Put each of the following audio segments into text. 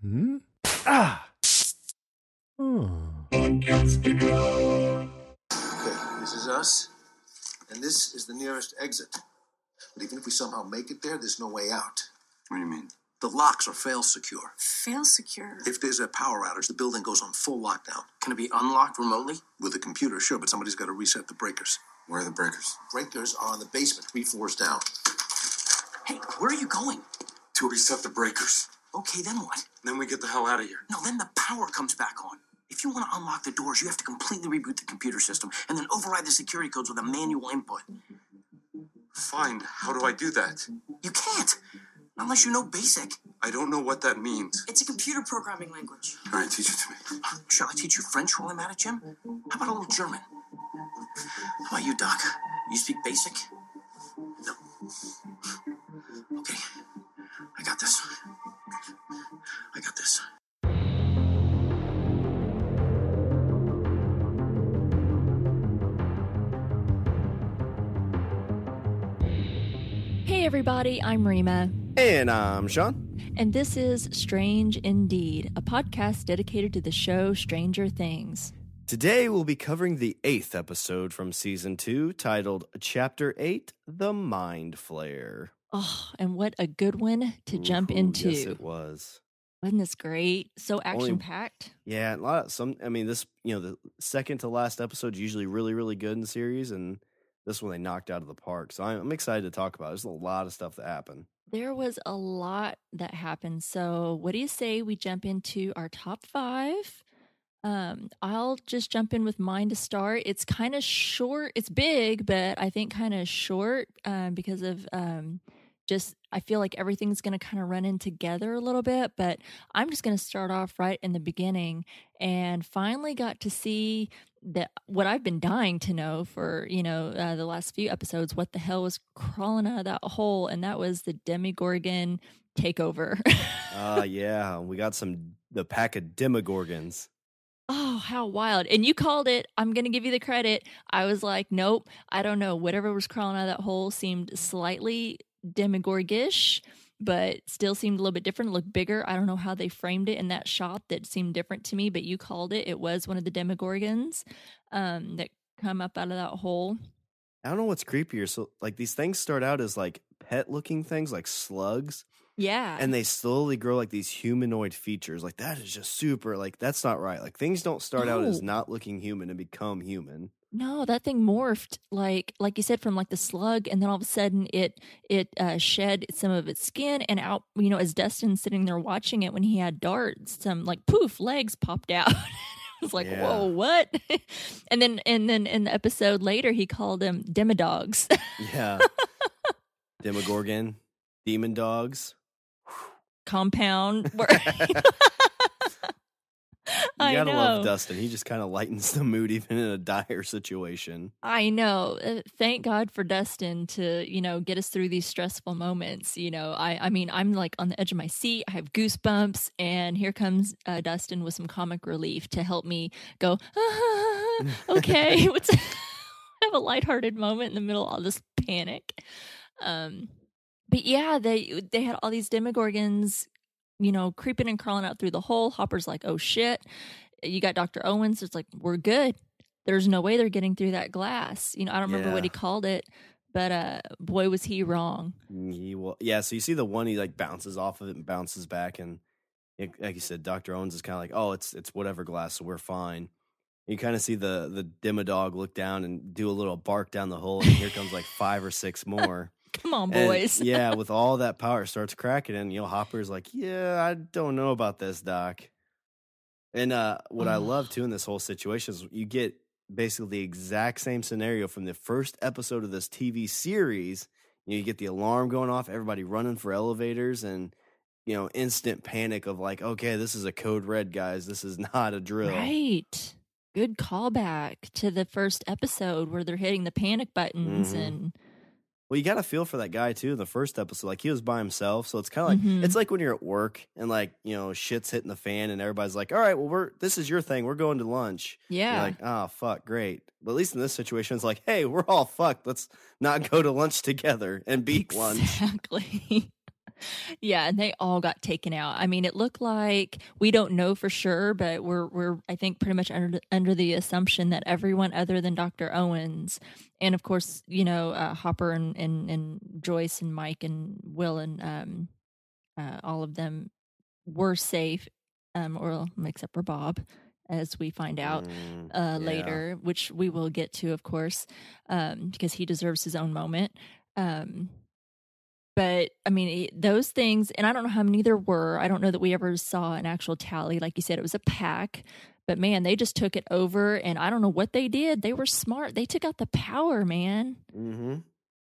Hmm? Ah! Hmm. Okay, this is us, and this is the nearest exit. But even if we somehow make it there, there's no way out. What do you mean? The locks are fail secure. Fail secure. If there's a power outage, the building goes on full lockdown. Can it be unlocked remotely? With a computer, sure, but somebody's got to reset the breakers. Where are the breakers? Breakers are in the basement, three floors down. Hey, where are you going? To reset the breakers. Okay, then what? Then we get the hell out of here. No, then the power comes back on. If you want to unlock the doors, you have to completely reboot the computer system and then override the security codes with a manual input. Fine. How do I do that? You can't. Unless you know basic. I don't know what that means. It's a computer programming language. All right, teach it to me. Shall I teach you French while I'm at it, Jim? How about a little German? How about you, Doc? You speak basic? No. Okay. I got this. I. Hey everybody, I'm Rima, And I'm Sean. and this is Strange Indeed, a podcast dedicated to the show Stranger Things. Today we'll be covering the eighth episode from season two, titled Chapter 8 The Mind Flayer. Oh, and what a good one to jump Ooh, into. Yes, it was. Wasn't this great? So action packed. Yeah, a lot of some. I mean, this you know the second to last episode is usually really really good in the series, and this one they knocked out of the park. So I'm, I'm excited to talk about. it. There's a lot of stuff that happened. There was a lot that happened. So, what do you say we jump into our top five? Um, I'll just jump in with mine to start. It's kind of short. It's big, but I think kind of short um, because of um, just I feel like everything's going to kind of run in together a little bit. But I'm just going to start off right in the beginning, and finally got to see that what I've been dying to know for you know uh, the last few episodes. What the hell was crawling out of that hole? And that was the Demogorgon takeover. Uh yeah, we got some the pack of Demogorgons. Oh, how wild. And you called it. I'm going to give you the credit. I was like, nope, I don't know. Whatever was crawling out of that hole seemed slightly demigorgish, but still seemed a little bit different, looked bigger. I don't know how they framed it in that shot that seemed different to me, but you called it. It was one of the demogorgons um, that come up out of that hole. I don't know what's creepier. So like these things start out as like pet looking things, like slugs, Yeah. and they slowly grow like these humanoid features. Like that is just super. Like that's not right. Like things don't start out as not looking human and become human. No, that thing morphed like like you said from like the slug, and then all of a sudden it it uh, shed some of its skin, and out you know as Dustin's sitting there watching it when he had darts, some like poof legs popped out. I was like, Yeah. whoa, what? and then and then in the episode later he called them demodogs. Yeah. Demogorgon, demon dogs. Compound. I gotta love. Dustin. He just kind of lightens the mood even in a dire situation. I know. Uh, Thank God for Dustin to, you know, get us through these stressful moments. You know, I, I mean, I'm like on the edge of my seat. I have goosebumps, and here comes uh, Dustin with some comic relief to help me go. "Ah, okay, what's have a lighthearted moment in the middle of all this panic. Um, but yeah, they they had all these demogorgons, you know, creeping and crawling out through the hole. Hopper's like, oh shit. You got Doctor Owens. It's like we're good there's no way they're getting through that glass. You know, I don't remember what he called it, but uh boy was he wrong. He will, yeah. So you see the one he like bounces off of it and bounces back, and it, like you said, Doctor Owens is kind of like, oh, it's it's whatever glass, so we're fine. You kind of see the the demodog look down and do a little bark down the hole, and here comes like five or six more. Come on, And, boys. yeah, with all that power, it starts cracking, and you know Hopper's like, yeah, I don't know about this, Doc. And uh, what I love too in this whole situation is you get basically the exact same scenario from the first episode of this TV series. You, know, you get the alarm going off, everybody running for elevators, and you know, instant panic of like, okay, this is a code red, guys. This is not a drill. Right. Good callback to the first episode where they're hitting the panic buttons Mhm. and Well, you got to feel for that guy too. In the first episode, like he was by himself, so it's kind of like Mhm. it's like when you're at work and like you know shit's hitting the fan, and everybody's like, "All right, well, we're this is your thing. We're going to lunch." yeah. You're like, "Oh fuck, great." But at least in this situation, it's like, "Hey, we're all fucked. Let's not go to lunch together and beat lunch." Exactly. yeah, and they all got taken out. I mean, it looked like we don't know for sure, but we're we're I think pretty much under under the assumption that everyone other than Dr. Owens and of course, you know, uh, Hopper and, and and Joyce and Mike and Will and um uh, all of them were safe um or except for Bob as we find out Mm, uh, yeah. later, which we will get to, of course, um, because he deserves his own moment. Um, but I mean, those things, and I don't know how many there were. I don't know that we ever saw an actual tally. Like you said, it was a pack. But man, they just took it over, and I don't know what they did. They were smart. They took out the power, man. Mm-hmm.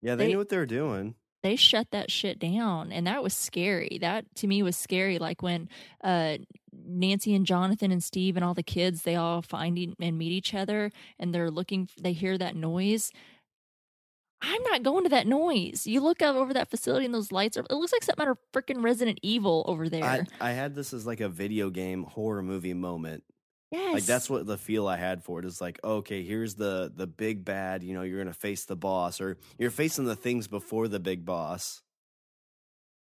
Yeah, they, They- knew what they were doing. They shut that shit down, and that was scary. That to me was scary. Like when uh, Nancy and Jonathan and Steve and all the kids, they all find and meet each other, and they're looking. They hear that noise. I'm not going to that noise. You look up over that facility and those lights are. It looks like something out of freaking Resident Evil over there. I, I had this as like a video game horror movie moment. yes, Like that's what the feel I had for it is like, okay, here's the the big bad, you know, you're gonna face the boss, or you're facing the things before the big boss.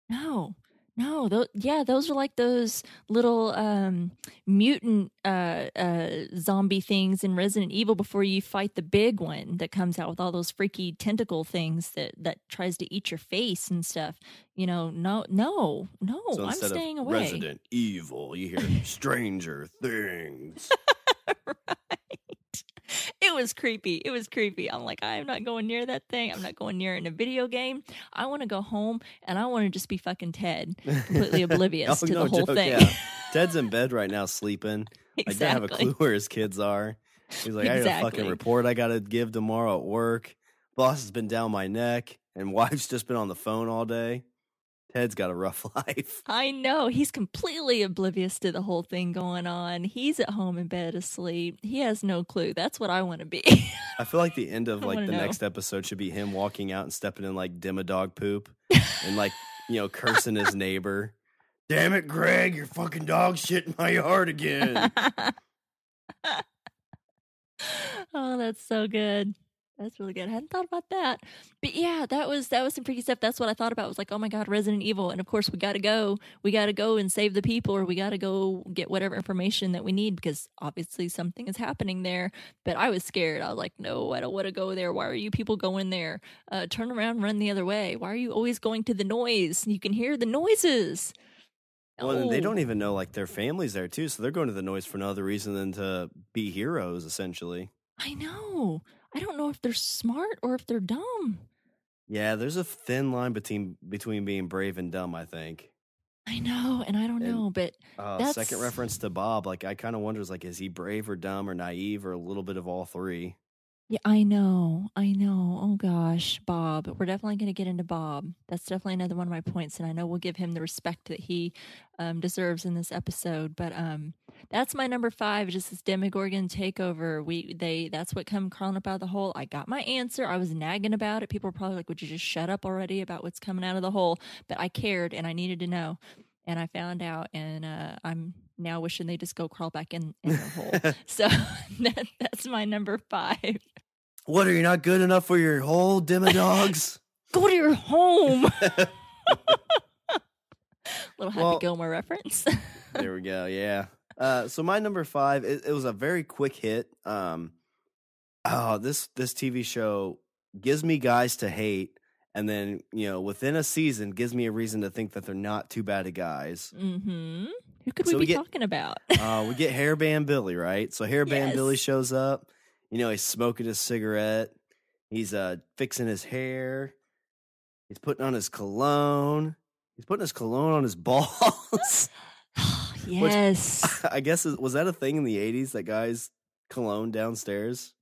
No, no, those yeah, those are like those little um mutant uh uh zombie things in Resident Evil before you fight the big one that comes out with all those freaky tentacle things that that tries to eat your face and stuff. You know, no no, no, so I'm staying away. Resident Evil, you hear Stranger Things. right. It was creepy. It was creepy. I'm like, I'm not going near that thing. I'm not going near it in a video game. I want to go home and I want to just be fucking Ted, completely oh, oblivious Oh, to no the whole joke, thing. yeah. Ted's in bed right now sleeping. Like exactly. didn't have a clue where his kids are. He's like, I got a fucking report I gotta give tomorrow at work. Boss has been down my neck, and wife's just been on the phone all day. Ted's got a rough life. I know. He's completely oblivious to the whole thing going on. He's at home in bed asleep. He has no clue. That's what I want to be. I feel like the end of like the know. next episode should be him walking out and stepping in like Demodog poop and like you know cursing his neighbor. Damn it, Greg! Your fucking dog shit in my yard again. oh, that's so good. That's really good. I hadn't thought about that. But yeah, that was that was some freaky stuff. That's what I thought about. It was like, oh my god, Resident Evil. And of course we gotta go. We gotta go and save the people or we gotta go get whatever information that we need because obviously something is happening there. But I was scared. I was like, no, I don't want to go there. Why are you people going there? Uh, turn around, run the other way. Why are you always going to the noise? You can hear the noises. well, and they Oh. don't even know like their families there too, so they're going to the noise for no other reason than to be heroes, essentially. I know. I don't know if they're smart or if they're dumb. Yeah, there's a thin line between between being brave and dumb. I think. I know, and I don't And- know, but Uh, That's- second reference to Bob, like I kind of wonders, like, is he brave or dumb or naive or a little bit of all three? Yeah, I know, I know. Oh gosh, Bob. We're definitely going to get into Bob. That's definitely another one of my points, and I know we'll give him the respect that he um, deserves in this episode. But um, that's my number five. Just this Demogorgon takeover. We they that's what come crawling up out of the hole. I got my answer. I was nagging about it. People were probably like, "Would you just shut up already about what's coming out of the hole?" But I cared, and I needed to know. And I found out, and uh, I'm now wishing they just go crawl back in, in their hole. So that, that's my number five. What are you not good enough for your whole demodogs? Go to your home. Little Happy Well- Gilmore reference. there we go. Yeah. Uh, so my number five, it, it was a very quick hit. Um, oh, this this TV show gives me guys to hate, and then you know within a season gives me a reason to think that they're not too bad of guys. mm-hmm. Who could So we we be get- talking about? Uh, we get Hairband Billy, right? So Hairband Yes. Billy shows up. You know, he's smoking his cigarette. He's uh fixing his hair. He's putting on his cologne. He's putting his cologne on his balls. yes. I guess was that a thing in the '80s that guys cologne downstairs?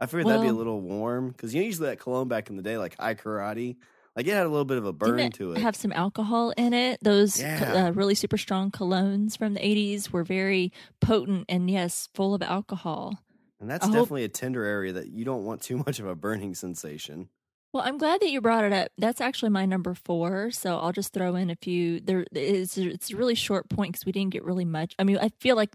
I figured that'd be a little warm because you know usually that cologne back in the day, like Hai Karate, like it had a little bit of a burn Didn't to it. have some alcohol in it. Those Yeah. uh, really super strong colognes from the 80s were very potent and, yes, full of alcohol. and that's I hope- definitely a tender area that you don't want too much of a burning sensation. Well, I'm glad that you brought it up. That's actually my number four. So I'll just throw in a few. There is it's a really short point because we didn't get really much. I mean, I feel like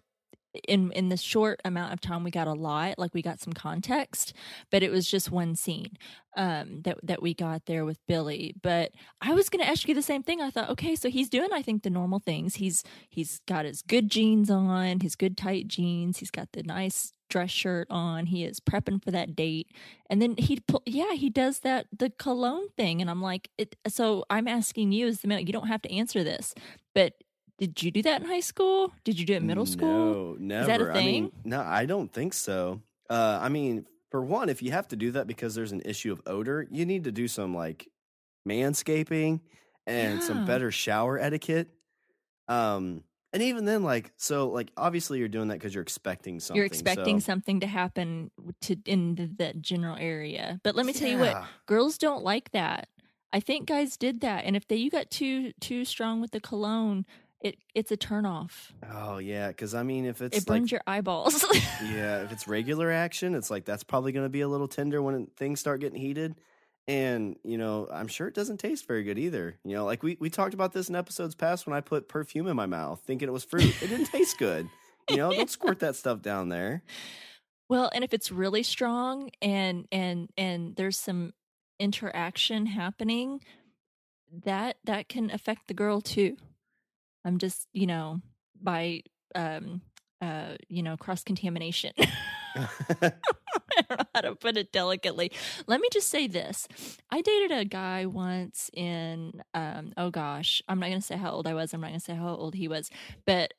in in the short amount of time we got a lot like we got some context but it was just one scene um that that we got there with billy. But i was going to ask you the same thing. I thought okay so he's doing i think the normal things. He's he's got his good jeans on his good tight jeans. He's got the nice dress shirt on. He is prepping for that date. And then he pull yeah he does that the cologne thing. And i'm like it, so i'm asking you as the minute you don't have to answer this but did you do that in high school? Did you do it in middle school? No, never. Is that a I mean, thing? no, I don't think so. Uh, I mean, for one, if you have to do that because there's an issue of odor, you need to do some like manscaping and some better shower etiquette. Um, and even then, like, so, like, obviously, you're doing that because you're expecting something. You're expecting so, something to happen to in the, that general area. But let me tell you what, girls don't like that. I think guys did that, and if they you got too too strong with the cologne, it it's a turnoff. Oh yeah, because I mean, if it's It burns like, your eyeballs. yeah, if it's regular action, it's like that's probably going to be a little tender when things start getting heated. And you know, I'm sure it doesn't taste very good either. You know, like we we talked about this in episodes past when I put perfume in my mouth, thinking it was fruit. It didn't taste good. You know, don't squirt that stuff down there. Well, and if it's really strong and and and there's some interaction happening, that that can affect the girl too. I'm just, you know, by um uh you know, cross contamination. I don't know how to put it delicately. Let me just say this. I dated a guy once in um oh gosh, I'm not going to say how old I was. I'm not going to say how old he was. But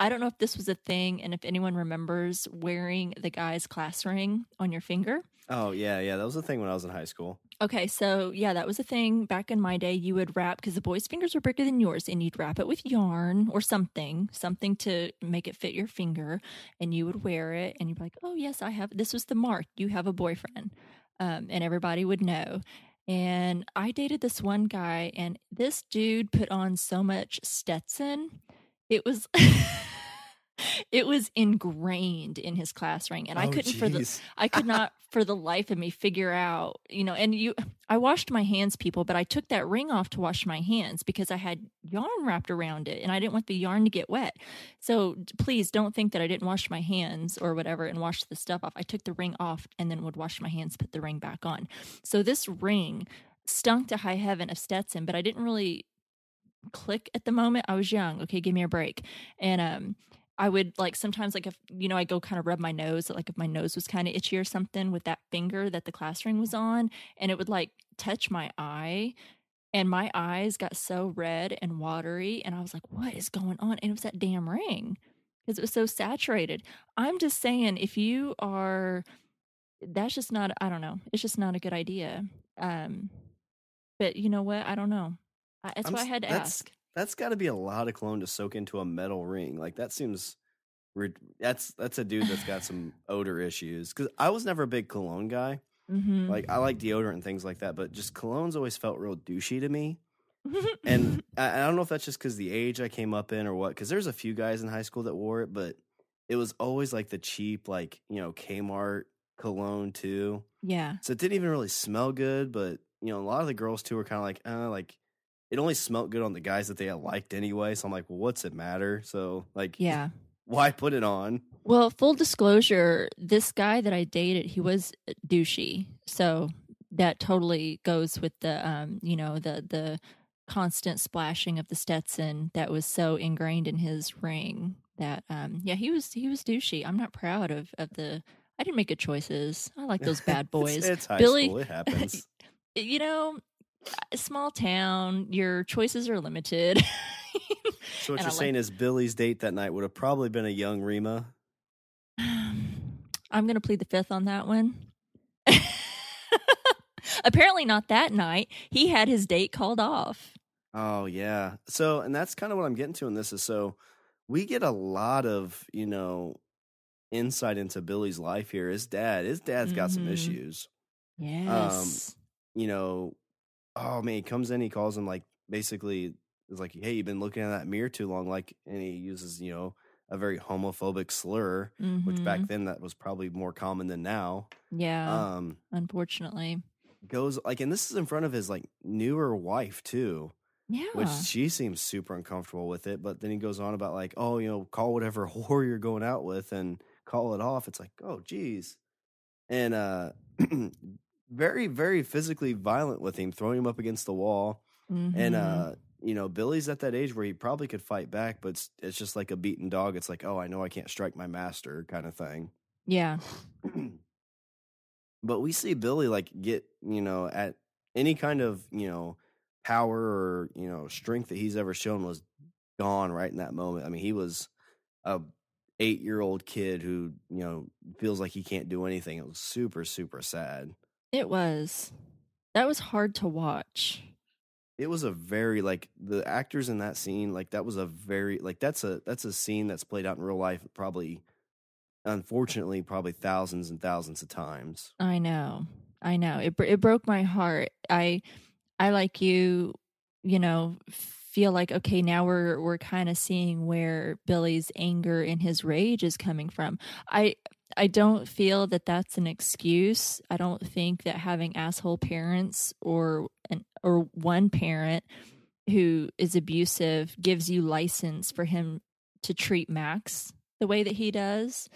I don't know if this was a thing and if anyone remembers wearing the guy's class ring on your finger. oh yeah, yeah, that was the thing when I was in high school. Okay, so yeah, that was a thing back in my day. You would wrap because the boys' fingers were bigger than yours, and you'd wrap it with yarn or something, something to make it fit your finger, and you would wear it, and you'd be like, "Oh yes, I have. This was the mark. You have a boyfriend," um, and everybody would know. And I dated this one guy, and this dude put on so much Stetson, it was. It was ingrained in his class ring, and I Oh, couldn't for the. I could not for the life of me figure out, you know, and you I washed my hands people, but I took that ring off to wash my hands because I had yarn wrapped around it and I didn't want the yarn to get wet. So please don't think that I didn't wash my hands or whatever and wash the stuff off. I took the ring off and then would wash my hands, put the ring back on. So this ring stunk to high heaven of Stetson, but I didn't really click at the moment. I was young. Okay, give me a break. And um I would like sometimes like if you know I go kind of rub my nose like if my nose was kind of itchy or something with that finger that the class ring was on and it would like touch my eye and my eyes got so red and watery and I was like what is going on and it was that damn ring because it was so saturated. I'm just saying if you are that's just not I don't know. It's just not a good idea. Um but you know what? I don't know. I, that's I'm why I had to that's- ask. That's got to be a lot of cologne to soak into a metal ring. Like that seems. That's that's a dude that's got some odor issues. Because I was never a big cologne guy. Mm-hmm. Like I like deodorant and things like that, but just colognes always felt real douchey to me. And I, I don't know if that's just because the age I came up in or what. Because there's a few guys in high school that wore it, but it was always like the cheap, like you know, Kmart cologne too. yeah. So it didn't even really smell good. But you know, a lot of the girls too were kind of like, uh, like it only smelled good on the guys that they liked anyway. So I'm like, well, what's it matter? So like, Yeah. why put it on? Well, full disclosure, this guy that I dated, he was douchey. So that totally goes with the um, you know, the the constant splashing of the Stetson that was so ingrained in his ring that um yeah, he was he was douchey. I'm not proud of of the I didn't make good choices. I like those bad boys. It's, high Billy- school. It happens. you know, small town, your choices are limited. so what and you're I saying is Billy's date that night would have probably been a young Rima. I'm going to plead the fifth on that one. Apparently, not that night. He had his date called off. Oh yeah. So and that's kind of what I'm getting to in this is so we get a lot of, you know, insight into Billy's life here. His dad, his dad's got some Mhm. issues. Yes. You know, oh man, he comes in, he calls him like basically is like, Hey, you've been looking at that mirror too long, like and he uses, you know, a very homophobic slur, which back Mhm. then that was probably more common than now. yeah, Um unfortunately. goes like and this is in front of his like newer wife too. Yeah. which she seems super uncomfortable with it. But then he goes on about like, oh, you know, call whatever whore you're going out with and call it off. It's like, oh, geez, and uh, very, very physically violent with him, throwing him up against the wall. And Mhm. uh, you know, Billy's at that age where he probably could fight back, but it's, it's just like a beaten dog. It's like, oh, I know I can't strike my master, kind of thing. yeah. but we see Billy like get, you know, at any kind of, you know, power or, you know, strength that he's ever shown was gone right in that moment. I mean, he was a eight year old kid who, you know, feels like he can't do anything. It was super, super sad. It was. That was hard to watch. It was a very like the actors in that scene, like that was a very like that's a that's a scene that's played out in real life probably unfortunately probably thousands and thousands of times. I know. I know. It it broke my heart. I I like you, you know, feel like okay, now we're we're kind of seeing where Billy's anger and his rage is coming from. I I don't feel that that's an excuse. I don't think that having asshole parents or an or one parent who is abusive gives you license for him to treat Max the way that he does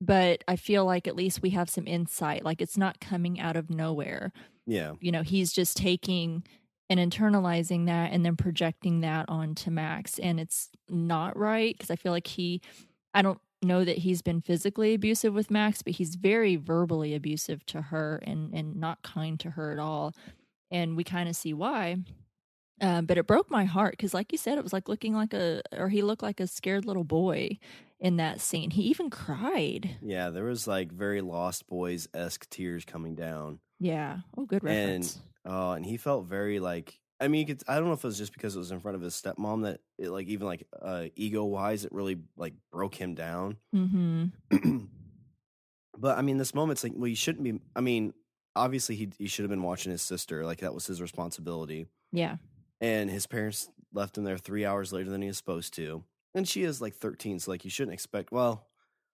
but I feel like at least we have some insight. Like it's not coming out of nowhere. Yeah. You know, he's just taking and internalizing that and then projecting that onto Max. And it's not right because I feel like he, I don't know that he's been physically abusive with Max, but he's very verbally abusive to her and, and not kind to her at all. And we kind of see why. Um, but it broke my heart because, like you said, it was like looking like a, or he looked like a scared little boy in that scene. He even cried. Yeah, there was like very Lost Boys esque tears coming down. Yeah. Oh, good reference. And uh, and he felt very like I mean, you could, I don't know if it was just because it was in front of his stepmom that it like even like uh, ego wise, it really like broke him down. mm-hmm. but I mean, this moment's like, well, you shouldn't be. I mean, obviously he he should have been watching his sister. Like that was his responsibility. Yeah. And his parents left him there three hours later than he was supposed to. And she is like 13, so like you shouldn't expect. Well,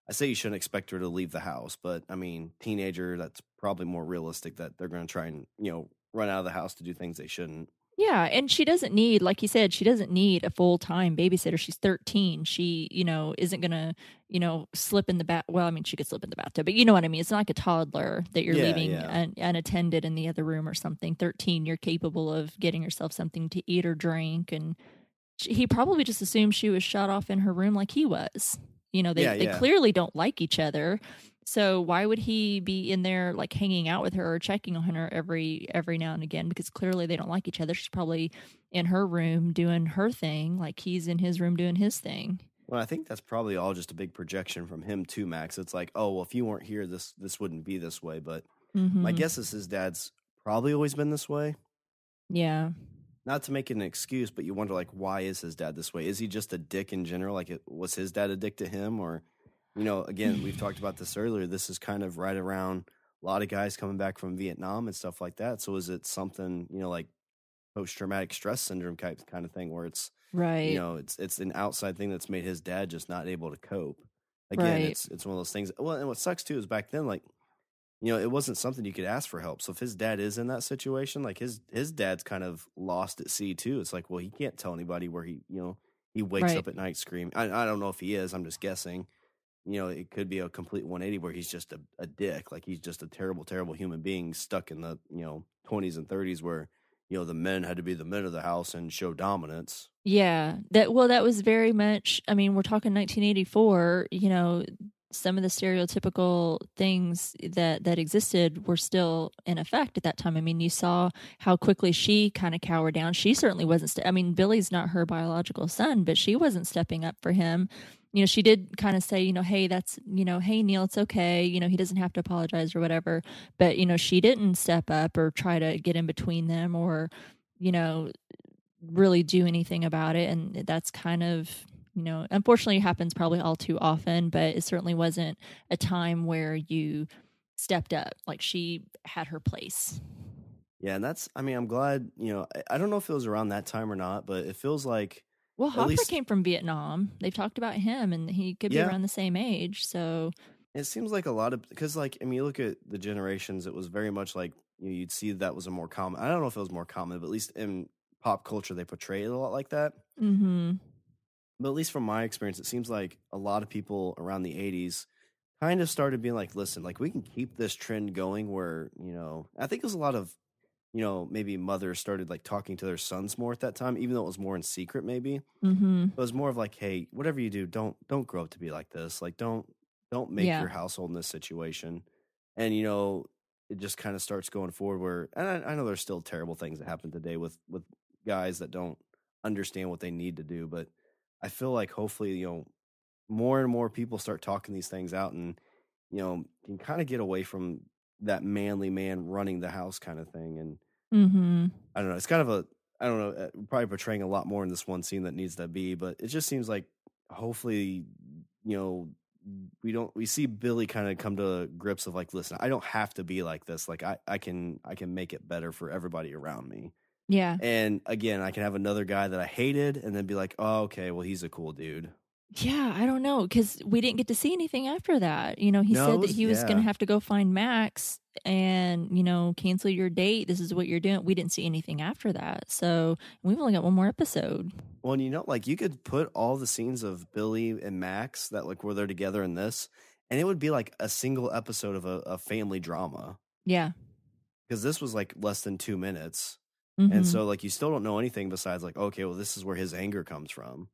I say you shouldn't expect her to leave the house, but I mean, teenager, that's probably more realistic that they're going to try and you know run out of the house to do things they shouldn't. Yeah, and she doesn't need, like you said, she doesn't need a full time babysitter. She's 13. She, you know, isn't gonna, you know, slip in the bat. Well, I mean, she could slip in the bathtub, but you know what I mean. It's not like a toddler that you're Yeah, leaving yeah. Un- unattended in the other room or something. 13, you're capable of getting yourself something to eat or drink, and she, he probably just assumed she was shut off in her room like he was. You know, they Yeah, they clearly don't like each other. So why would he be in there like hanging out with her or checking on her every every now and again? Because clearly they don't like each other. She's probably in her room doing her thing, like he's in his room doing his thing. Well, I think that's probably all just a big projection from him too, Max. It's like, oh, well, if you weren't here, this this wouldn't be this way. But my Mhm. guess is his dad's probably always been this way. Yeah. Not to make it an excuse, but you wonder like, why is his dad this way? Is he just a dick in general? Like, it, was his dad a dick to him, or you know, again, we've talked about this earlier. This is kind of right around a lot of guys coming back from Vietnam and stuff like that. So is it something you know, like post traumatic stress syndrome type kind of thing, where it's Right. you know it's it's an outside thing that's made his dad just not able to cope again Right. it's it's one of those things well and what sucks too is back then like you know it wasn't something you could ask for help so if his dad is in that situation like his his dad's kind of lost at sea too it's like well he can't tell anybody where he you know he wakes Right. up at night screaming I, I don't know if he is i'm just guessing you know it could be a complete 180 where he's just a, a dick like he's just a terrible terrible human being stuck in the you know 20s and 30s where you know the men had to be the men of the house and show dominance Yeah. That well that was very much I mean, we're talking 1984, you know, some of the stereotypical things that that existed were still in effect at that time. I mean, you saw how quickly she kind of cowered down. She certainly wasn't I mean, Billy's not her biological son, but she wasn't stepping up for him. You know, she did kind of say, you know, hey, that's, you know, hey Neil, it's okay. You know, he doesn't have to apologize or whatever. But, you know, she didn't step up or try to get in between them or, you know, really do anything about it and that's kind of you know unfortunately it happens probably all too often but it certainly wasn't a time where you stepped up like she had her place Yeah, and that's I mean, I'm glad, you know, I, I don't know if it was around that time or not, but it feels like well hopper least- came from vietnam they've talked about him and he could be Yeah. around the same age so it seems like a lot of because like I mean, you look at the generations, it was very much like you know, you'd see that was a more common. I don't know if it was more common, but at least in pop culture they portray it a lot like that. Mm-hmm. But at least from my experience, it seems like a lot of people around the 80s kind of started being like, listen, like we can keep this trend going where, you know, I think it was a lot of, you know, maybe mothers started like talking to their sons more at that time, even though it was more in secret, maybe. Mm-hmm. It was more of like, hey, whatever you do, don't don't grow up to be like this. Like don't don't make Yeah. your household in this situation. And you know, it just kind of starts going forward where and I, I know there's still terrible things that happen today with with guys that don't understand what they need to do, but I feel like hopefully, you know, more and more people start talking these things out and, you know, can kind of get away from that manly man running the house kind of thing. And Mm-hmm. I don't know, it's kind of a, I don't know, uh, probably portraying a lot more in this one scene that needs to be, but it just seems like hopefully, you know, we don't we see Billy kind of come to grips of like, listen, I don't have to be like this. Like I, I can I can make it better for everybody around me. Yeah. And again, I can have another guy that I hated and then be like, oh, okay, well, he's a cool dude. Yeah, I don't know because we didn't get to see anything after that. You know, he No, said that he was going to have to go find Max and you know cancel your date. This is what you're doing. We didn't see anything after that, so we've only got one more episode. Well, and you know, like you could put all the scenes of Billy and Max that like were there together in this, and it would be like a single episode of a, a family drama Yeah, because this was like less than two minutes, Mhm. and so like you still don't know anything besides like okay, well, this is where his anger comes from.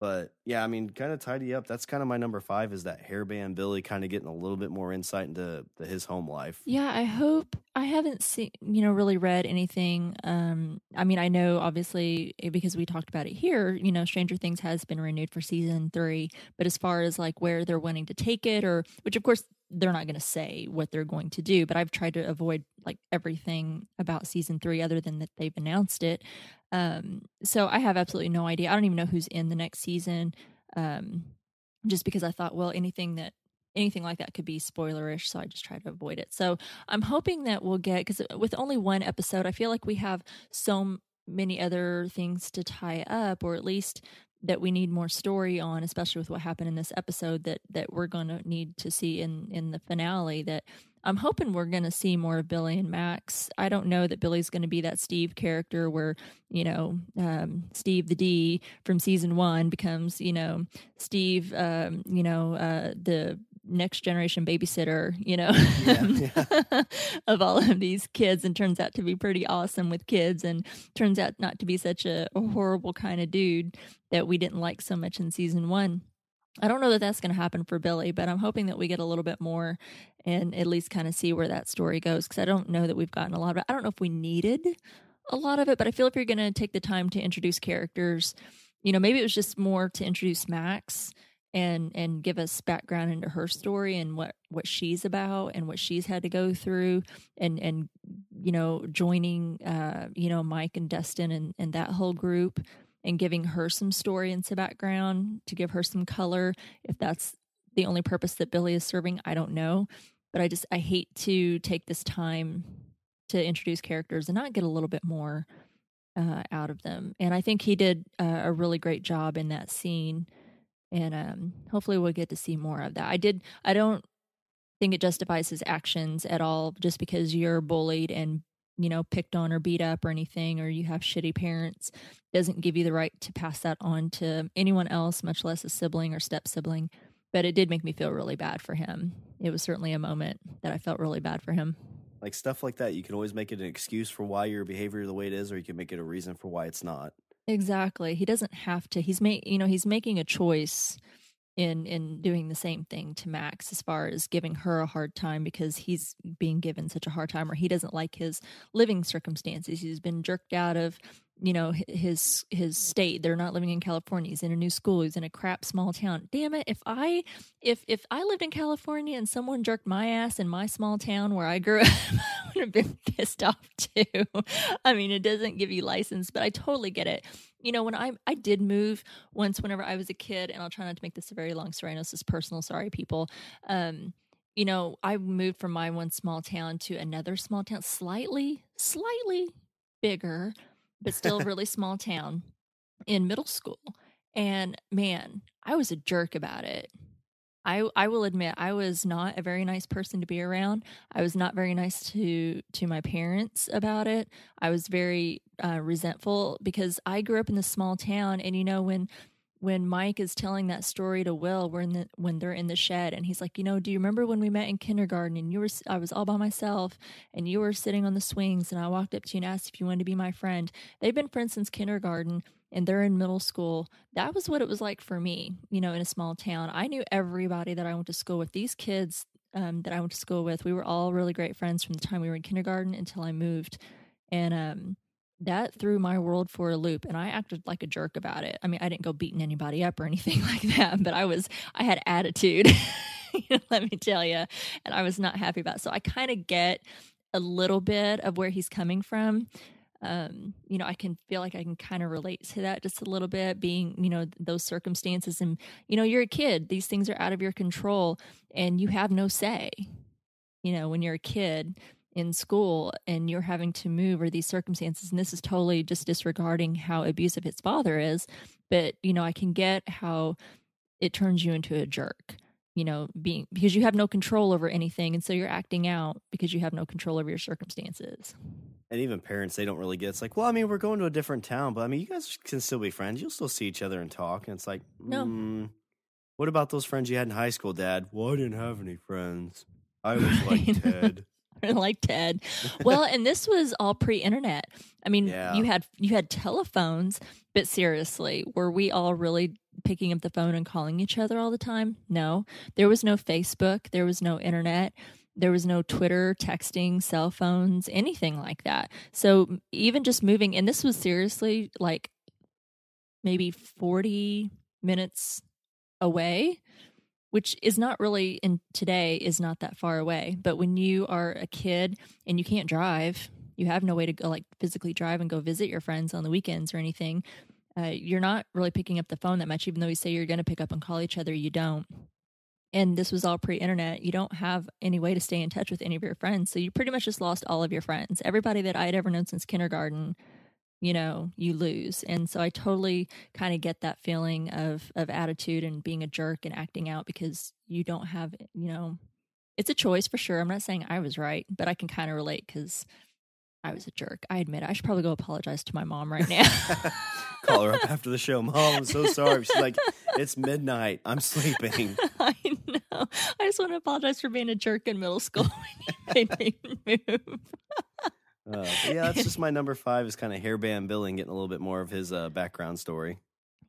But yeah, I mean, kind of tidy up. That's kind of my number five is that hairband Billy kind of getting a little bit more insight into the, his home life. Yeah, I hope I haven't seen, you know, really read anything. Um, I mean, I know obviously eh, because we talked about it here, you know, Stranger Things has been renewed for season three, but as far as like where they're wanting to take it, or which of course they're not going to say what they're going to do, but I've tried to avoid like everything about season three other than that they've announced it. Um, so I have absolutely no idea. I don't even know who's in the next season. Um, just because I thought, well, anything that anything like that could be spoilerish, so I just try to avoid it. So I'm hoping that we'll get because with only one episode, I feel like we have so many other things to tie up, or at least that we need more story on, especially with what happened in this episode that that we're going to need to see in in the finale. That I'm hoping we're going to see more of Billy and Max. I don't know that Billy's going to be that Steve character where you know um, Steve the D from season one becomes you know Steve, um, you know uh, the next generation babysitter, you know, Yeah, of all of these kids, and turns out to be pretty awesome with kids, and turns out not to be such a, a horrible kind of dude that we didn't like so much in season one. I don't know that that's going to happen for Billy, but I'm hoping that we get a little bit more and at least kind of see where that story goes because I don't know that we've gotten a lot of it. I don't know if we needed a lot of it, but I feel if you're going to take the time to introduce characters, you know, maybe it was just more to introduce Max and and give us background into her story and what what she's about and what she's had to go through and and you know joining uh you know Mike and Dustin and and that whole group and giving her some story and some background to give her some color. If that's the only purpose that Billy is serving I don't know. But I just I hate to take this time to introduce characters and not get a little bit more uh, out of them. And I think he did uh, a really great job in that scene and um, hopefully we'll get to see more of that. I did. I don't think it justifies his actions at all, just because you're bullied and you know picked on or beat up or anything, or you have shitty parents, doesn't give you the right to pass that on to anyone else, much less a sibling or step sibling. But it did make me feel really bad for him. It was certainly a moment that I felt really bad for him. like stuff like that. You can always make it an excuse for why your behavior the way it is, or you can make it a reason for why it's not. Exactly. He doesn't have to. He's make you know, he's making a choice in in doing the same thing to Max as far as giving her a hard time because he's being given such a hard time or he doesn't like his living circumstances. He's been jerked out of you know his his state. They're not living in california. He's in a new school. He's in a crap small town. Damn it. If i if if i lived in california and someone jerked my ass in my small town where i grew up i would have been pissed off too. I mean it doesn't give you license but i totally get it. You know when i i did move once whenever i was a kid and i'll try not to make this a very long story. I know this is personal. Sorry people. Um you know i moved from my one small town to another small town slightly slightly bigger but still really small town in middle school. And man, I was a jerk about it. I I will admit I was not a very nice person to be around. I was not very nice to to my parents about it. I was very uh, resentful because I grew up in this small town, and you know when when Mike is telling that story to Will, when the, when they're in the shed, and he's like, you know, do you remember when we met in kindergarten and you were I was all by myself and you were sitting on the swings and I walked up to you and asked if you wanted to be my friend. They've been friends since kindergarten and they're in middle school. That was what it was like for me, you know, in a small town. I knew everybody that I went to school with. These kids um, that I went to school with, we were all really great friends from the time we were in kindergarten until I moved, and um, that threw my world for a loop and i acted like a jerk about it. I mean i didn't go beating anybody up or anything like that but i was i had attitude let me tell you and i was not happy about it. so i kind of get a little bit of where he's coming from. Um, you know i can feel like i can kind of relate to that just a little bit being you know those circumstances and you know you're a kid. These things are out of your control and you have no say you know when you're a kid in school and you're having to move or these circumstances and this is totally just disregarding how abusive his father is but you know i can get how it turns you into a jerk you know being because you have no control over anything and so you're acting out because you have no control over your circumstances And even parents, they don't really get. It's like, well, I mean, we're going to a different town, but I mean, you guys can still be friends. You'll still see each other and talk. And it's like, No. mm, what about those friends you had in high school, Dad? Well, I didn't have any friends. I was like Ted. like ted. Well and this was all pre-internet. I mean Yeah. you had you had telephones but seriously were we all really picking up the phone and calling each other all the time? No. There was no facebook. There was no internet. There was no twitter texting cell phones anything like that. So even just moving and this was seriously like maybe 40 minutes away which is not really in today is not that far away but when you are a kid and you can't drive you have no way to go like physically drive and go visit your friends on the weekends or anything uh, you're not really picking up the phone that much even though you say you're going to pick up and call each other you don't. And this was all pre-internet you don't have any way to stay in touch with any of your friends so you pretty much just lost all of your friends. Everybody that i had ever known since kindergarten you know you lose and so i totally kind of get that feeling of of attitude and being a jerk and acting out because you don't have you know it's a choice for sure i'm not saying i was right but i can kind of relate because i was a jerk i admit it. i should probably go apologize to my mom right now Call her up after the show. Mom, I'm so sorry. She's like, it's midnight. I'm sleeping. i know i just want to apologize for being a jerk in middle school made move Uh, yeah, that's just my number five is kind of hairband Billy and getting a little bit more of his uh, background story.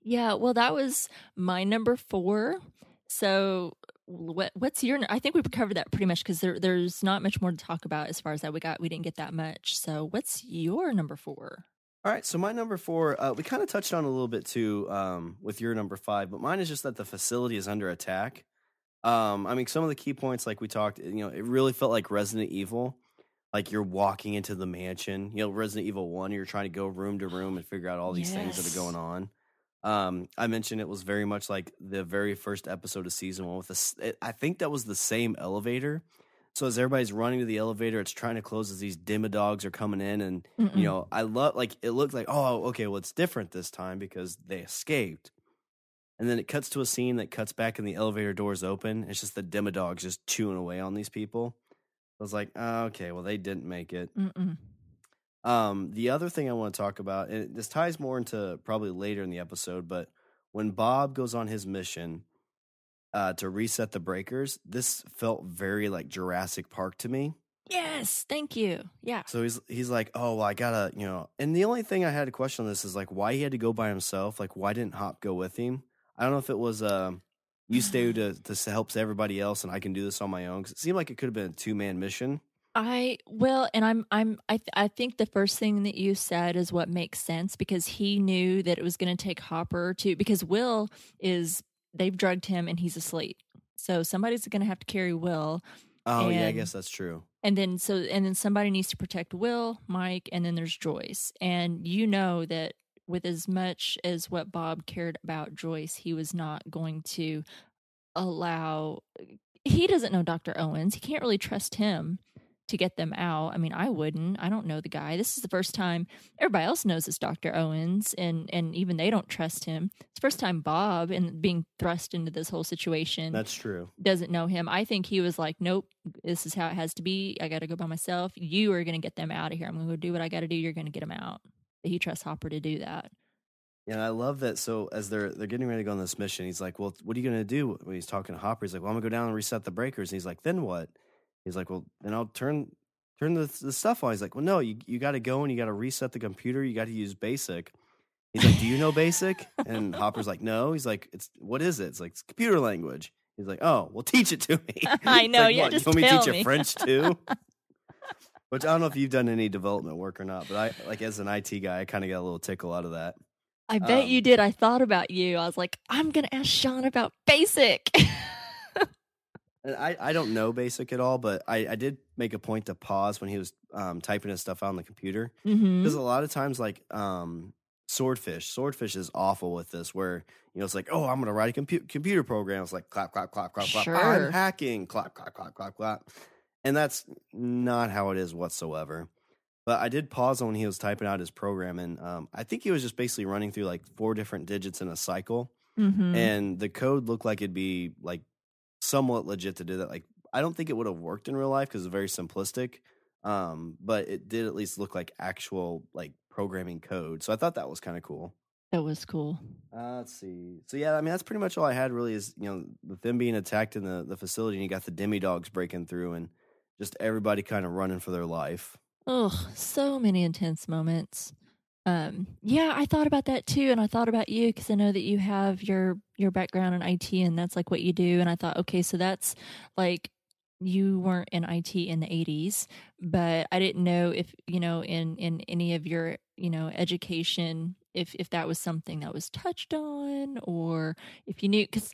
Yeah, well, that was my number four. So, what what's your? I think we covered that pretty much because there there's not much more to talk about as far as that we got. We didn't get that much. So, what's your number four? All right, so my number four, uh, we kind of touched on a little bit too um, with your number five, but mine is just that the facility is under attack. Um, I mean, some of the key points, like we talked, you know, it really felt like Resident Evil. Like you're walking into the mansion, you know, Resident Evil One. You're trying to go room to room and figure out all these things that are going on. Um, I mentioned it was very much like the very first episode of season one. With this, I think that was the same elevator. So as everybody's running to the elevator, it's trying to close as these demodogs are coming in, and Mm-mm. you know, I love like it looked like oh okay, well it's different this time because they escaped, and then it cuts to a scene that cuts back and the elevator doors open. It's just the demodogs just chewing away on these people. I was like, oh, okay, well they didn't make it. Mm-mm. Um, the other thing I want to talk about, and this ties more into probably later in the episode, but when Bob goes on his mission uh, to reset the breakers, this felt very like Jurassic Park to me. Yes, thank you. Yeah, So he's he's like, oh, well, I gotta, you know. And the only thing I had a question on this is like, why he had to go by himself? Like, why didn't Hop go with him? I don't know if it was uh, you stay to to help everybody else, and I can do this on my own. 'Cause it seemed like it could have been a two man mission. I well, and I'm I'm I th- I think the first thing that you said is what makes sense because he knew that it was going to take Hopper to because Will is they've drugged him and he's asleep. So somebody's going to have to carry Will Oh yeah, I guess that's true. and then so and then somebody needs to protect Will, Mike, and then there's Joyce. And you know that with as much as what Bob cared about Joyce, he was not going to allow he doesn't know Dr. Owens. He can't really trust him to get them out. I mean, I wouldn't. I don't know the guy. This is the first time everybody else knows it's Dr. Owens and and even they don't trust him. It's the first time Bob and being thrust into this whole situation That's true. doesn't know him. I think he was like, Nope, this is how it has to be. I gotta go by myself. You are gonna get them out of here. I'm gonna go do what I gotta do. You're gonna get them out. But he trusts Hopper to do that. Yeah, I love that. So as they're they're getting ready to go on this mission, he's like, "Well, what are you gonna do?" When he's talking to Hopper, he's like, "Well, I'm gonna go down and reset the breakers." And he's like, "Then what?" He's like, "Well, then I'll turn turn the the stuff on." He's like, "Well, no, you you got to go and you got to reset the computer. You got to use BASIC." He's like, "Do you know BASIC?" And Hopper's like, "No." He's like, "It's what is it?" It's like it's computer language. He's like, "Oh, well, teach it to me." I know, like, yeah, what, just you want me to teach me. you French too? Which I don't know if you've done any development work or not, but I like as an IT guy, I kind of got a little tickle out of that. I bet Um, you did. I thought about you. I was like, I'm gonna ask Sean about basic. And I, I don't know basic at all, but I, I did make a point to pause when he was um, typing his stuff out on the computer because a lot of times like um, swordfish swordfish is awful with this where you know it's like oh i'm gonna write a compu- computer program it's like clap clap clap clap clap Sure. i'm hacking clap clap clap clap clap and that's not how it is whatsoever but i did pause when he was typing out his program and um, i think he was just basically running through like four different digits in a cycle hmm and the code looked like it'd be like somewhat legit to do that. Like I don't think it would have worked in real life because it's very simplistic, um, but it did at least look like actual like programming code. So I thought that was kind of cool. that was cool. Uh, let's see. So yeah, I mean that's pretty much all I had. Really, is you know with them being attacked in the the facility, and you got the demodogs breaking through, and just everybody kind of running for their life. Ugh, so many intense moments. Um, yeah, I thought about that too, and I thought about you because I know that you have your your background in IT, and that's like what you do. And I thought, okay, so that's like you weren't in IT in the '80s, but I didn't know if you know in in any of your you know education if if that was something that was touched on or if you knew because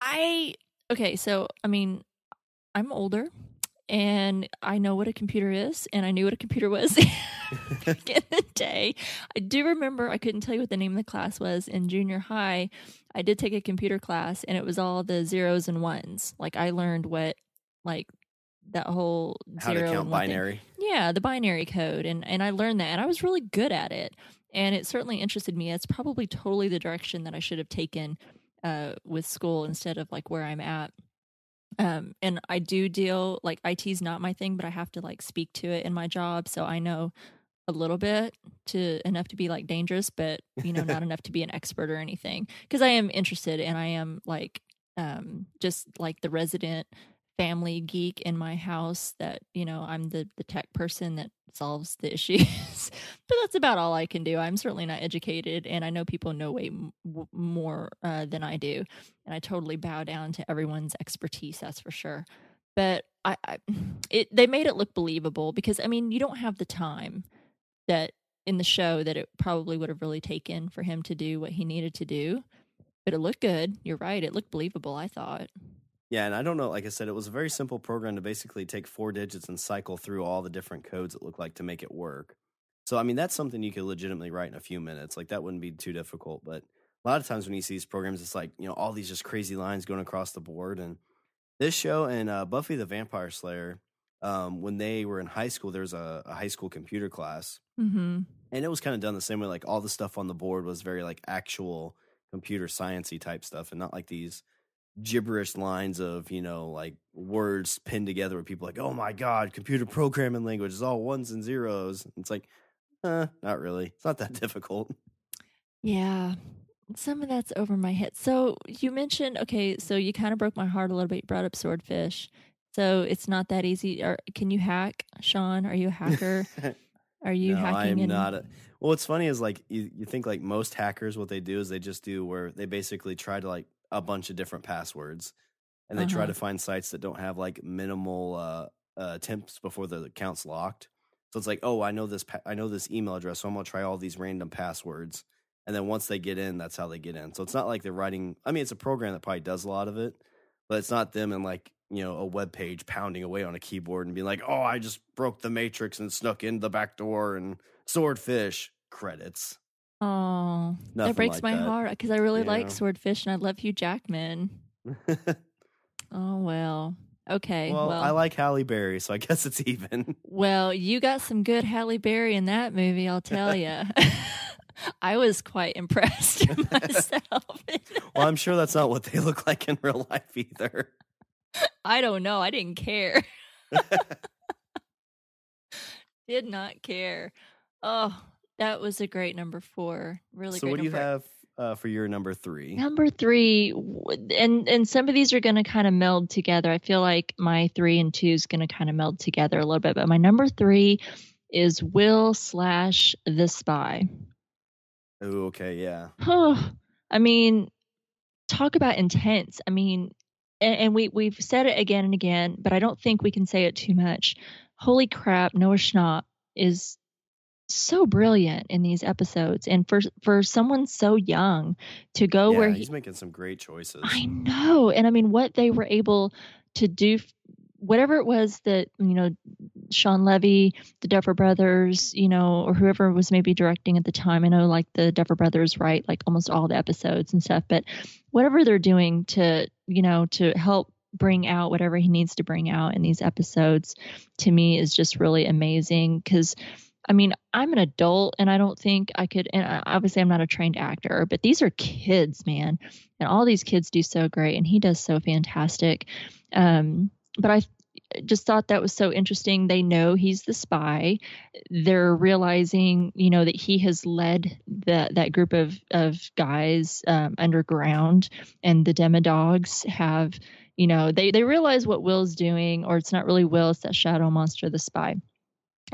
I okay, so I mean, I'm older and I know what a computer is, and I knew what a computer was back in the day. I do remember, I couldn't tell you what the name of the class was in junior high. I did take a computer class, and it was all the zeros and ones. Like, I learned what, like, that whole How zero to count one thing. binary. Yeah, the binary code, and and I learned that, and I was really good at it, and it certainly interested me. It's probably totally the direction that I should have taken uh, with school instead of like where I'm at. Um, and I do deal like IT's not my thing, but I have to like speak to it in my job, so I know a little bit to enough to be like dangerous, but you know not enough to be an expert or anything. Because I am interested, and I am like um, just like the resident family geek in my house that you know i'm the the tech person that solves the issues but that's about all i can do. I'm certainly not educated and i know people know way m- more uh, than i do and i totally bow down to everyone's expertise that's for sure. But I, I it they made it look believable because i mean you don't have the time that in the show that it probably would have really taken for him to do what he needed to do but it looked good. You're right it looked believable i thought Yeah, and I don't know. Like I said, it was a very simple program to basically take four digits and cycle through all the different codes it looked like to make it work. So, I mean, that's something you could legitimately write in a few minutes. Like that wouldn't be too difficult. But a lot of times when you see these programs, it's like you know all these just crazy lines going across the board. And this show and uh, Buffy the Vampire Slayer, um, when they were in high school, there was a, a high school computer class, mm-hmm and it was kind of done the same way. Like all the stuff on the board was very like actual computer sciencey type stuff, and not like these gibberish lines of you know like words pinned together where people like oh my god computer programming language is all ones and zeros it's like uh not really it's not that difficult Yeah, some of that's over my head. So you mentioned, okay, so you kind of broke my heart a little bit. You brought up swordfish. So it's not that easy. Or can you hack, Sean? Are you a hacker? Are you no, hacking? i am in- not a, well what's funny is like you, you think like most hackers what they do is they just do where they basically try to like a bunch of different passwords and they try Uh-huh. to find sites that don't have like minimal uh, uh attempts before the account's locked. So it's like oh i know this pa- i know this email address so i'm gonna try all these random passwords and then once they get in that's how they get in. So it's not like they're writing i mean it's a program that probably does a lot of it but it's not them and like you know a web page pounding away on a keyboard and being like oh i just broke the matrix and snuck in the back door and swordfish. Credits Oh, Nothing that breaks like my that. heart because I really Yeah. like swordfish and I love Hugh Jackman. Oh well. Okay. Well, Well, I like Halle Berry, so I guess it's even. well, you got some good Halle Berry in that movie, I'll tell you. I was quite impressed myself. Well, I'm sure that's not what they look like in real life either. I don't know. I didn't care. Did not care. Oh, that was a great number four. Really so, great. what do you number. have uh, for your number three? Number three, and and some of these are going to kind of meld together. I feel like my three and two is going to kind of meld together a little bit. But my number three is Will slash the Spy. Oh, okay, yeah. Oh, I mean, talk about intense. I mean, and, and we we've said it again and again, but I don't think we can say it too much. Holy crap, Noah Schnapp is so brilliant in these episodes, and for for someone so young to go yeah, where he he's making some great choices. I know. And I mean, what they were able to do, whatever it was that, you know, Shawn Levy, the Duffer Brothers, you know, or whoever was maybe directing at the time. I know like the Duffer Brothers write like almost all the episodes and stuff, but whatever they're doing to, you know, to help bring out whatever he needs to bring out in these episodes to me is just really amazing because I mean, I'm an adult and I don't think I could, and obviously I'm not a trained actor, but these are kids, man. And all these kids do so great and he does so fantastic. Um, but I just thought that was so interesting. They know he's the spy. They're realizing, you know, that he has led that that group of of guys um, underground, and the Demodogs have, you know, they they realize what Will's doing, or it's not really Will, it's that shadow monster, the spy.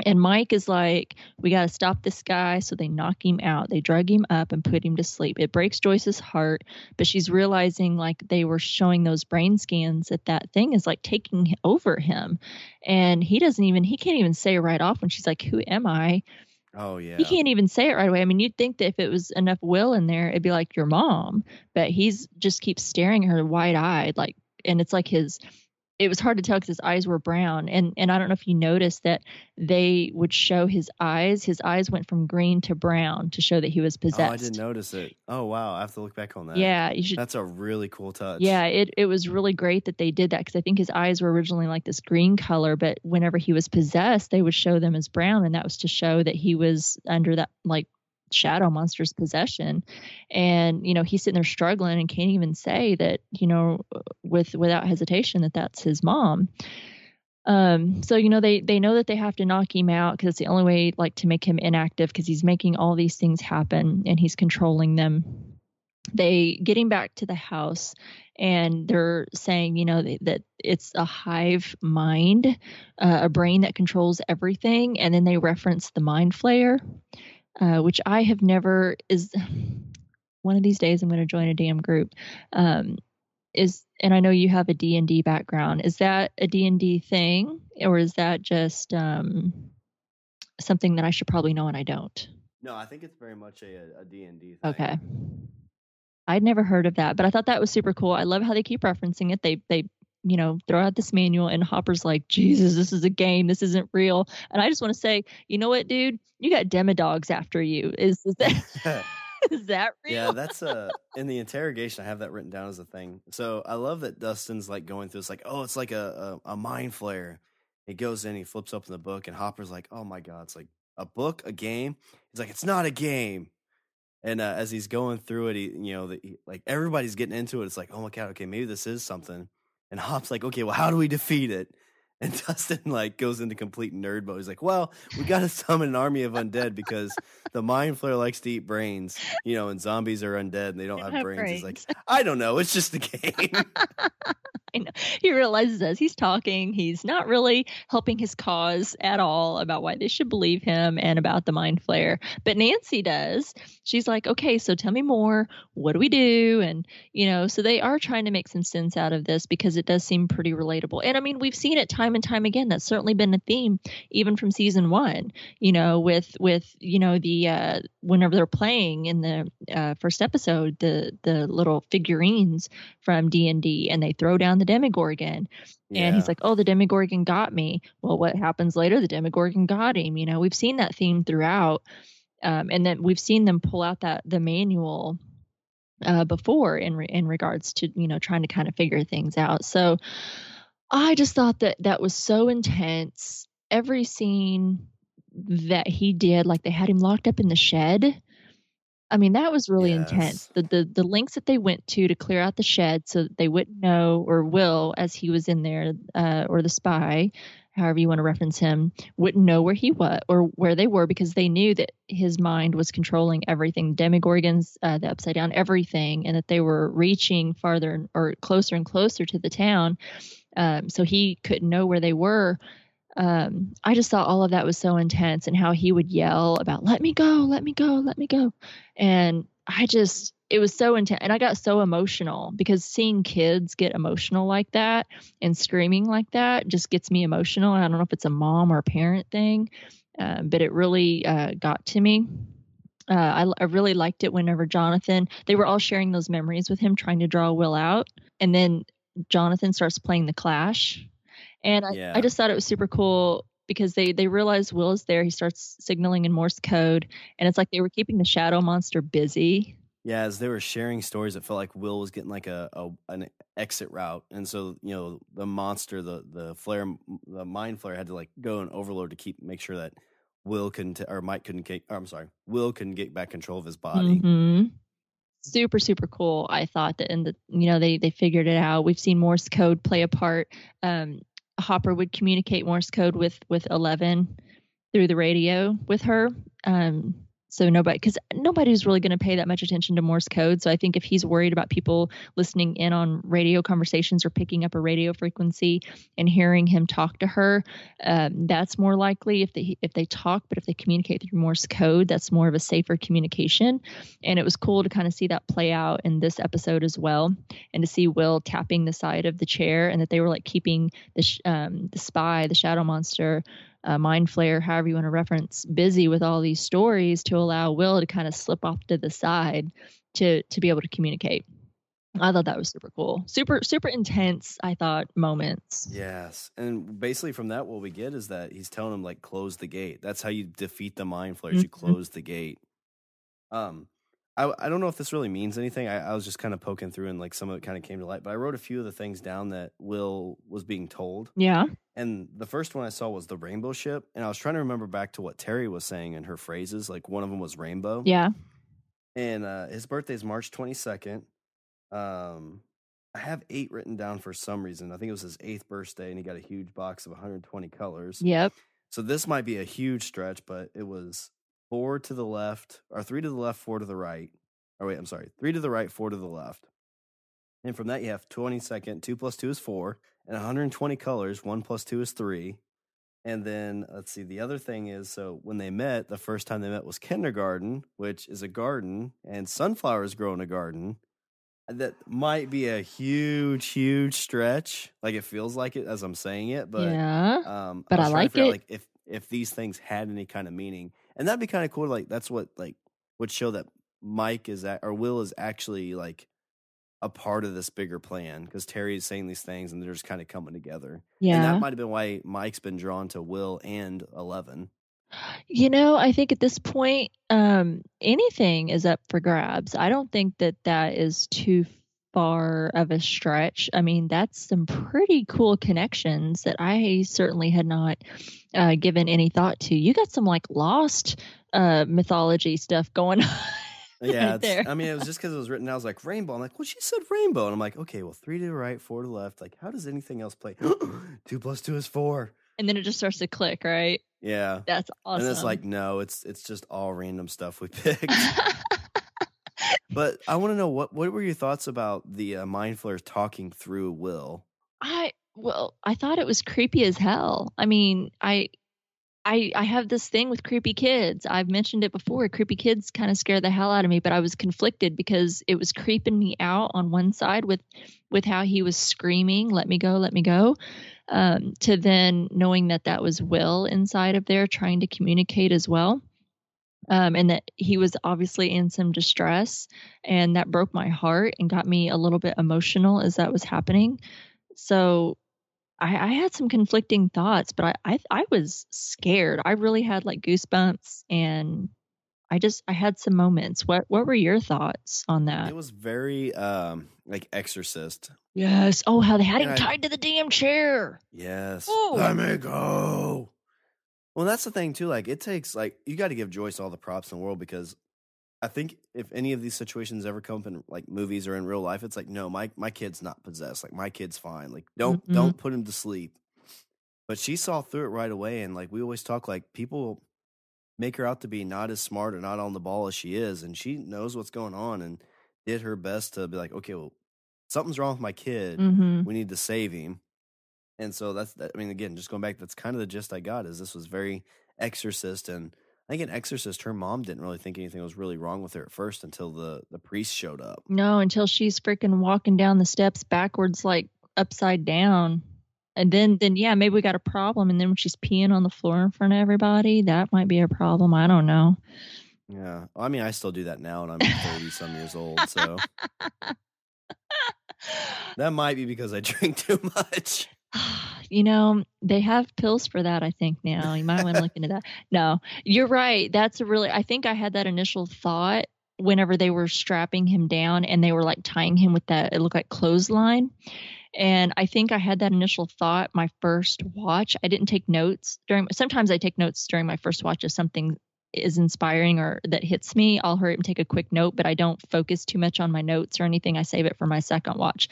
And Mike is like, we got to stop this guy. So they knock him out. They drug him up and put him to sleep. It breaks Joyce's heart, but she's realizing like they were showing those brain scans that that thing is like taking over him. And he doesn't even, he can't even say right off when she's like, who am I? oh, yeah. He can't even say it right away. I mean, you'd think that if it was enough will in there, it'd be like your mom, but he's just keeps staring at her wide eyed, like, and it's like his, it was hard to tell because his eyes were brown. And, and I don't know if you noticed that they would show his eyes. His eyes went from green to brown to show that he was possessed Oh. I didn't notice it. Oh, wow. I have to look back on that. Yeah, you should. That's a really cool touch. Yeah, it, it was really great that they did that because I think his eyes were originally like this green color, but whenever he was possessed, they would show them as brown, and that was to show that he was under that like shadow monster's possession. And you know, he's sitting there struggling and can't even say that you know with without hesitation that that's his mom. Um, so you know they they know that they have to knock him out because it's the only way like to make him inactive because he's making all these things happen and he's controlling them they getting back to the house and they're saying you know that, it's a hive mind uh, a brain that controls everything and then they reference the mind flayer uh, which i have never is one of these days i'm going to join a damn group um, is and i know you have a d&d background is that a d&d thing or is that just um, something that i should probably know and i don't No, I think it's very much a, a D&D thing. Okay. I'd never heard of that, but I thought that was super cool. I love how they keep referencing it. They they you know throw out this manual and Hopper's like, Jesus, this is a game. This isn't real. And I just want to say, you know what, dude? You got demodogs after you. Is is that is that real? yeah, that's uh in the interrogation. I have that written down as a thing. So I love that Dustin's like going through. It's like, oh, it's like a a, a mind flayer. He goes in, he flips open the book, and Hopper's like, oh my god, it's like a book, a game. He's like, it's not a game. And uh, as he's going through it, he, you know, the, he, like everybody's getting into it. It's like, oh my god, okay, maybe this is something. And Hop's like, okay, well, how do we defeat it? And Dustin like goes into complete nerd mode. He's like, well, we got to summon an army of undead because the mind flayer likes to eat brains, you know, and zombies are undead and they don't They have, have brains. He's like. I don't know, it's just a game. I know. He realizes as he's talking, he's not really helping his cause at all about why they should believe him and about the mind flayer. But Nancy does. She's like, okay, so tell me more. What do we do? And, you know, so they are trying to make some sense out of this because it does seem pretty relatable. And I mean, we've seen it time and time again. That's certainly been a theme, even from season one, you know, with, with, you know, the, uh, whenever they're playing in the uh, first episode, the, the little figurines from D&D and they throw down the Demogorgon. And he's like, "Oh, the Demogorgon got me." Well, what happens later? The Demogorgon got him. You know, we've seen that theme throughout, um, and then we've seen them pull out that the manual uh, before in re- in regards to you know trying to kind of figure things out. So, I just thought that that was so intense. Every scene that he did, like they had him locked up in the shed. I mean, that was really intense. The, the the lengths that they went to to clear out the shed so that they wouldn't know or will as he was in there, uh, or the spy, however you want to reference him, wouldn't know where he was or where they were because they knew that his mind was controlling everything, demogorgons, uh, the upside down, everything, and that they were reaching farther or closer and closer to the town. Um, so he couldn't know where they were. Um, I just thought all of that was so intense and how he would yell about, let me go, let me go, let me go. And I just, it was so intense. And I got so emotional because seeing kids get emotional like that and screaming like that just gets me emotional. And I don't know if it's a mom or a parent thing, um, but it really uh, got to me. Uh, I, I really liked it whenever Jonathan, they were all sharing those memories with him, trying to draw Will out. And then Jonathan starts playing the Clash. And I, Yeah. I just thought it was super cool because they they realize Will is there. He starts signaling in Morse code, and it's like they were keeping the shadow monster busy. Yeah, as they were sharing stories, it felt like Will was getting like a, a an exit route, and so you know the monster, the the flayer, the mind flayer had to like go and overload to keep make sure that Will couldn't t- or Mike couldn't get. Or I'm sorry, Will couldn't get back control of his body. Mhm. Super super cool. I thought that, and the you know they they figured it out. We've seen Morse code play a part. Um, Hopper would communicate Morse code with with Eleven through the radio with her. Um, so nobody, because nobody's really going to pay that much attention to Morse code. So I think if he's worried about people listening in on radio conversations or picking up a radio frequency and hearing him talk to her, um, that's more likely if they if they talk. But if they communicate through Morse code, that's more of a safer communication. And it was cool to kind of see that play out in this episode as well, and to see Will tapping the side of the chair, and that they were like keeping the um, the spy, the shadow monster, uh, mind flayer, however you want to reference, busy with all these stories to allow Will to kind of slip off to the side to to be able to communicate. I thought that was super cool, super super intense. I thought moments. Yes, and basically from that, what we get is that he's telling him like close the gate. That's how you defeat the mind flayers. You Mhm. close the gate. Um, I I don't know if this really means anything. I, I was just kind of poking through and like some of it kind of came to light. But I wrote a few of the things down that Will was being told. Yeah, And the first one I saw was the rainbow ship, and I was trying to remember back to what Terry was saying in her phrases. Like one of them was rainbow. yeah, And uh, his birthday is March 22nd. Um, I have eight written down for some reason. I think it was his eighth birthday, and he got a huge box of 120 colors. yep, So this might be a huge stretch, but it was four to the left, or three to the left, four to the right. Or wait, I'm sorry, three to the right, four to the left. And from that, you have 22nd. Two plus two is four, and 120 colors. One plus two is three. And then let's see. The other thing is, so when they met, the first time they met was kindergarten, which is a garden, and sunflowers grow in a garden. That might be a huge, huge stretch. Like it feels like it as I'm saying it, but yeah. um, But I trying like out, it. like if if these things had any kind of meaning, and that'd be kind of cool. Like that's what like would show that Mike is at, or Will is actually like a part of this bigger plan because Terry is saying these things and they're just kind of coming together. and Yeah. that might have been why Mike's been drawn to Will and Eleven. You know, I think at this point, um, anything is up for grabs. I don't think that that is too far of a stretch. I mean, that's some pretty cool connections that I certainly had not uh, given any thought to. You got some like lost uh, mythology stuff going on. Yeah, right. I mean, it was just because it was written. I was like rainbow. I'm like, well, she said rainbow, and I'm like, okay, well, three to the right, four to the left. Like, how does anything else play? two plus two is four. and then it just starts to click, right? Yeah. That's awesome. And it's like, no, it's it's just all random stuff we picked. but I want to know what what were your thoughts about the uh, mind flayers talking through Will? I well, I thought it was creepy as hell. I mean, I I I have this thing with creepy kids. I've mentioned it before. Creepy kids kind of scare the hell out of me, but I was conflicted because it was creeping me out on one side with with how he was screaming, "Let me go, let me go." Um, to then knowing that that was Will inside of there trying to communicate as well. Um, and that he was obviously in some distress, and that broke my heart and got me a little bit emotional as that was happening. So I, I had some conflicting thoughts, but I, I I was scared. I really had like goosebumps, and I just I had some moments. What what were your thoughts on that? It was very um like Exorcist. Yes. Oh, how they had him Yeah, I- tied to the damn chair. Yes. Oh. Let me go. Well, that's the thing too. Like, it takes like you got to give Joyce all the props in the world because I think if any of these situations ever come up in like movies or in real life, it's like, no, my my kid's not possessed. Like, my kid's fine. Like, don't Mhm. don't put him to sleep. But she saw through it right away, and like we always talk, like people make her out to be not as smart or not on the ball as she is, and she knows what's going on and did her best to be like, okay, well, something's wrong with my kid Mm-hmm. we need to save him. And so that's. I mean, again, just going back, that's kind of the gist I got. Is this was very Exorcist, and I think in Exorcist, her mom didn't really think anything was really wrong with her at first until the the priest showed up. No, until she's freaking walking down the steps backwards, like upside down. And then, then yeah, maybe we got a problem. And then when she's peeing on the floor in front of everybody, that might be a problem. I don't know. Yeah, I mean, I still do that now, and I'm thirty some years old, so that might be because I drink too much. you know, they have pills for that, I think now. You might want to look into that. No, you're right. That's a really, I think I had that initial thought whenever they were strapping him down and they were like tying him with that, it looked like clothesline. And I think I had that initial thought my first watch. I didn't take notes during, sometimes I take notes during my first watch if something is inspiring or that hits me. I'll hurry up and take a quick note, but I don't focus too much on my notes or anything. I save it for my second watch.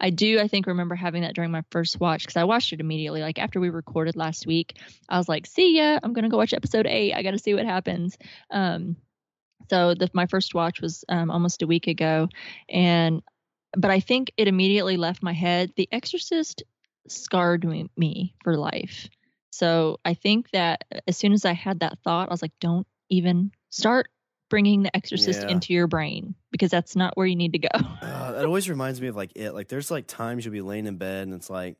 I do, I think, remember having that during my first watch because I watched it immediately. Like after we recorded last week, I was like, "See ya! I'm gonna go watch episode eight. I got to see what happens." Um, so the, my first watch was um, almost a week ago, and but I think it immediately left my head. The Exorcist scarred me, me for life. So I think that as soon as I had that thought, I was like, "Don't even start." Bringing the exorcist Yeah. into your brain because that's not where you need to go. Uh, that always reminds me of like it. Like there's like times you'll be laying in bed and it's like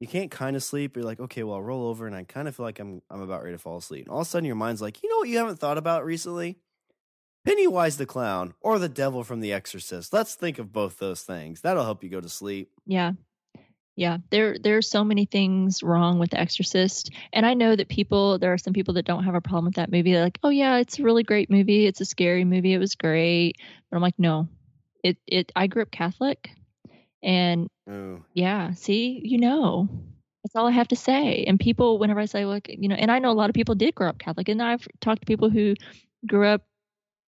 you can't kind of sleep. You're like, okay, well, I'll roll over and I kind of feel like I'm I'm about ready to fall asleep. And all of a sudden, your mind's like, you know what you haven't thought about recently? Pennywise the clown or the devil from The Exorcist. Let's think of both those things. That'll help you go to sleep. Yeah. Yeah, there there are so many things wrong with The Exorcist, and I know that people there are some people that don't have a problem with that movie. They're like, "Oh yeah, it's a really great movie. It's a scary movie. It was great." But I'm like, "No, it it. I grew up Catholic, and Ooh. yeah, see, you know, that's all I have to say. And people, whenever I say, look, you know, and I know a lot of people did grow up Catholic, and I've talked to people who grew up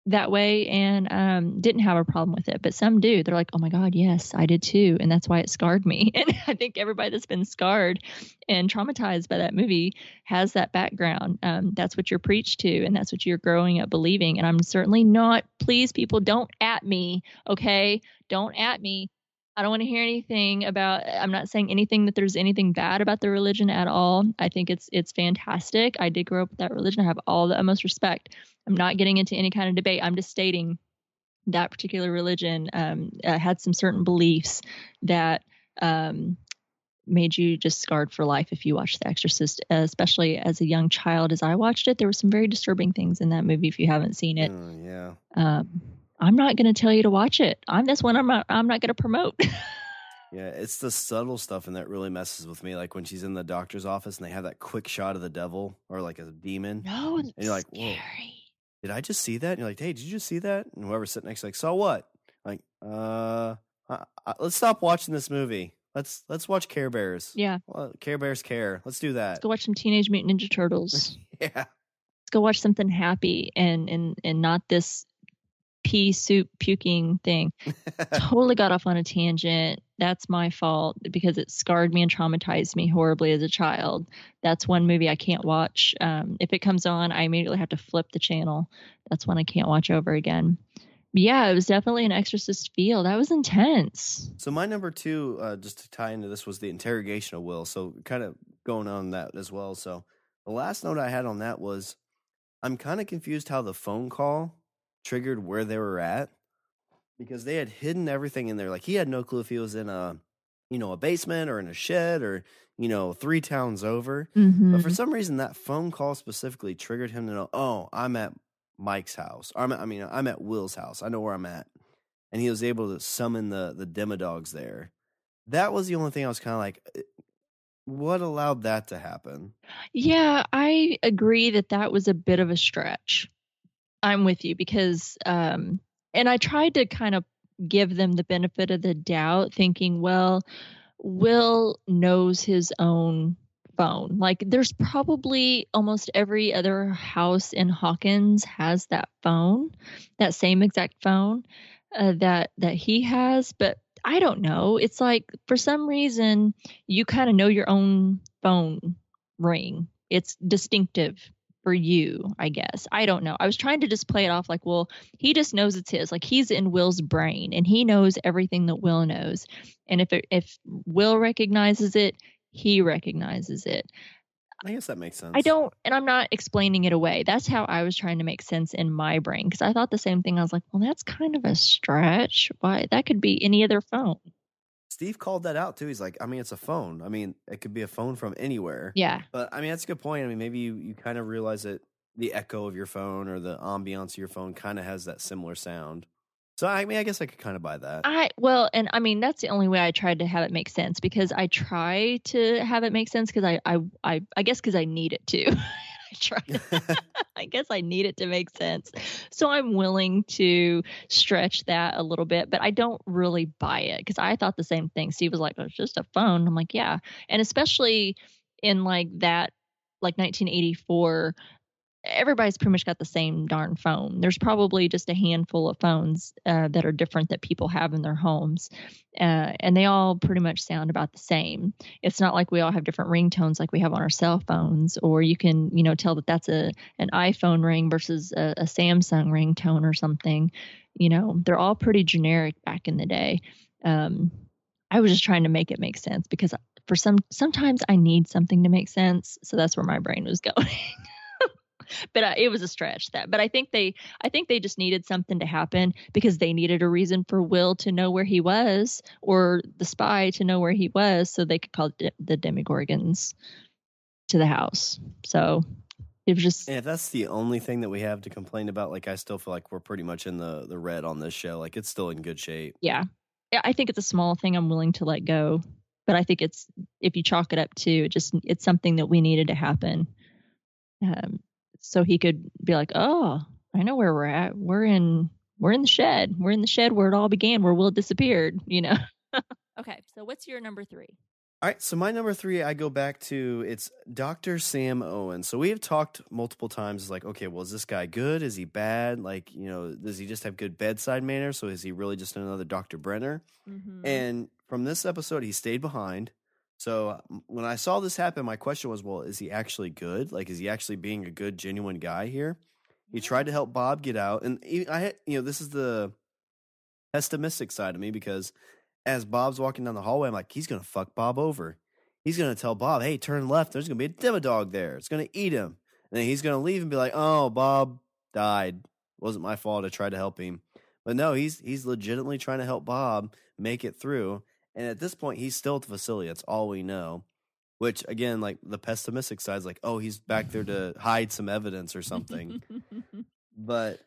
that way and um, didn't have a problem with it, but some do. They're like, oh my God, yes, I did too. And that's why it scarred me. And I think everybody that's been scarred and traumatized by that movie has that background. Um, that's what you're preached to, and that's what you're growing up believing. And I'm certainly not, please, people, don't at me, okay? Don't at me. I don't want to hear anything about I'm not saying anything that there's anything bad about the religion at all. I think it's it's fantastic. I did grow up with that religion. I have all the utmost respect. I'm not getting into any kind of debate. I'm just stating that particular religion um, uh, had some certain beliefs that um, made you just scarred for life if you watched The Exorcist, especially as a young child. As I watched it, there were some very disturbing things in that movie. If you haven't seen it, Oh, yeah. um, I'm not going to tell you to watch it. I'm this one. I'm not. I'm not going to promote. Yeah, it's the subtle stuff and that really messes with me. Like when she's in the doctor's office and they have that quick shot of the devil or like a demon. no, it's you're like, whoa. scary. Did I just see that? And you're like, hey, did you just see that? And whoever's sitting next, like, saw what? Like, uh, uh, uh, let's stop watching this movie. Let's let's watch Care Bears. Yeah, Well, Care Bears care. Let's do that. let's go watch some Teenage Mutant Ninja Turtles. yeah. let's go watch something happy and and and not this pea soup puking thing. totally got off on a tangent. That's my fault because it scarred me and traumatized me horribly as a child. That's one movie I can't watch. Um, if it comes on, I immediately have to flip the channel. That's one I can't watch over again. But yeah, it was definitely an exorcist feel. That was intense. So my number two, uh, just to tie into this, was the interrogation of Will. So kind of going on that as well. So the last note I had on that was, I'm kind of confused how the phone call triggered where they were at because they had hidden everything in there. Like he had no clue if he was in a, you know, a basement or in a shed or you know three towns over. Mm-hmm. But for some reason, that phone call specifically triggered him to know, oh, I'm at Mike's house. I'm at, I mean, I'm at Will's house. I know where I'm at. And he was able to summon the the demodogs there. That was the only thing I was kind of like, eh, what allowed that to happen? Yeah, I agree that that was a bit of a stretch. I'm with you because, um, and I tried to kind of give them the benefit of the doubt, thinking, well, Will knows his own phone. Like, there's probably almost every other house in Hawkins has that phone, that same exact phone uh, that that he has, but I don't know. It's like for some reason you kind of know your own phone ring. It's distinctive for you, I guess. I don't know. I was trying to just play it off like, well, he just knows it's his. Like he's in Will's brain and he knows everything that Will knows. And if it, if Will recognizes it, he recognizes it. I guess that makes sense. I don't, and I'm not explaining it away. That's how I was trying to make sense in my brain because I thought the same thing. I was like, well, that's kind of a stretch. Why? That could be any other phone. Steve called that out too. He's like, I mean, it's a phone. I mean, it could be a phone from anywhere. Yeah. But I mean, that's a good point. I mean, maybe you, you kind of realize that the echo of your phone or the ambiance of your phone kind of has that similar sound. So I mean, I guess I could kind of buy that. I well, and I mean that's the only way I tried to have it make sense because I try to have it make sense because I I I, I guess because I need it to. I try. I guess I need it to make sense. So I'm willing to stretch that a little bit, but I don't really buy it because I thought the same thing. Steve was like, oh, "It's just a phone." I'm like, "Yeah," and especially in like that, like 1984 everybody's pretty much got the same darn phone. There's probably just a handful of phones uh, that are different that people have in their homes, uh, and they all pretty much sound about the same. It's not like we all have different ringtones like we have on our cell phones, or you can you know tell that that's a an iPhone ring versus a, a Samsung ringtone or something. You know, they're all pretty generic back in the day. Um, I was just trying to make it make sense because for some sometimes I need something to make sense, so that's where my brain was going but uh, it was a stretch that but i think they i think they just needed something to happen because they needed a reason for will to know where he was or the spy to know where he was so they could call de- the demogorgons to the house so it was just And if that's the only thing that we have to complain about, like I still feel like we're pretty much in the the red on this show. Like it's still in good shape. yeah Yeah, i think it's a small thing i'm willing to let go but i think it's if you chalk it up to it just it's something that we needed to happen um, so he could be like oh i know where we're at we're in we're in the shed we're in the shed where it all began where will disappeared you know okay so what's your number three All right, so my number three, I go back to it's Dr. Sam Owen. So we have talked multiple times, like, okay, well, is this guy good? Is he bad? Like, you know, does he just have good bedside manner? So is he really just another Dr. Brenner? mm-hmm. And from this episode, he stayed behind. So um, when I saw this happen, my question was, well, is he actually good? Like, is he actually being a good, genuine guy here? He tried to mm. help Bob get out, and I, had- you know, this is the pessimistic side of me because as Bob's walking down the hallway, I'm like, he's gonna fuck Bob over. He's gonna tell Bob, hey, turn left. There's gonna be a demodog there. It's gonna eat him, and then he's gonna leave and be like, oh, Bob died. wasn't my fault. I tried to help him, but no, he's he's legitimately trying to help Bob make it through. And at this point, he's still at the facility. That's all we know. Which again, like the pessimistic side is like, oh, he's back there to hide some evidence or something. but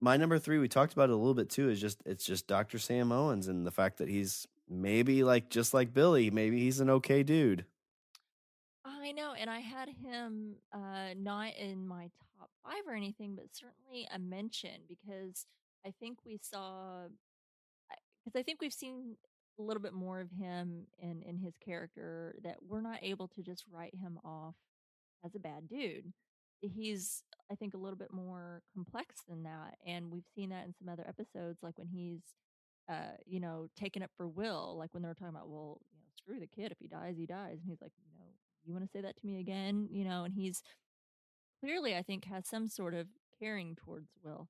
my number three, we talked about it a little bit too, is just it's just Dr. Sam Owens and the fact that he's maybe like just like Billy, maybe he's an okay dude. I know, and I had him uh, not in my top five or anything, but certainly a mention because I think we saw, because I think we've seen a little bit more of him in in his character that we're not able to just write him off as a bad dude. He's, I think, a little bit more complex than that, and we've seen that in some other episodes, like when he's uh, you know, taking up for Will, like when they were talking about, well, you know, screw the kid. If he dies, he dies. And he's like, you know, you want to say that to me again? You know, and he's clearly, I think, has some sort of caring towards Will.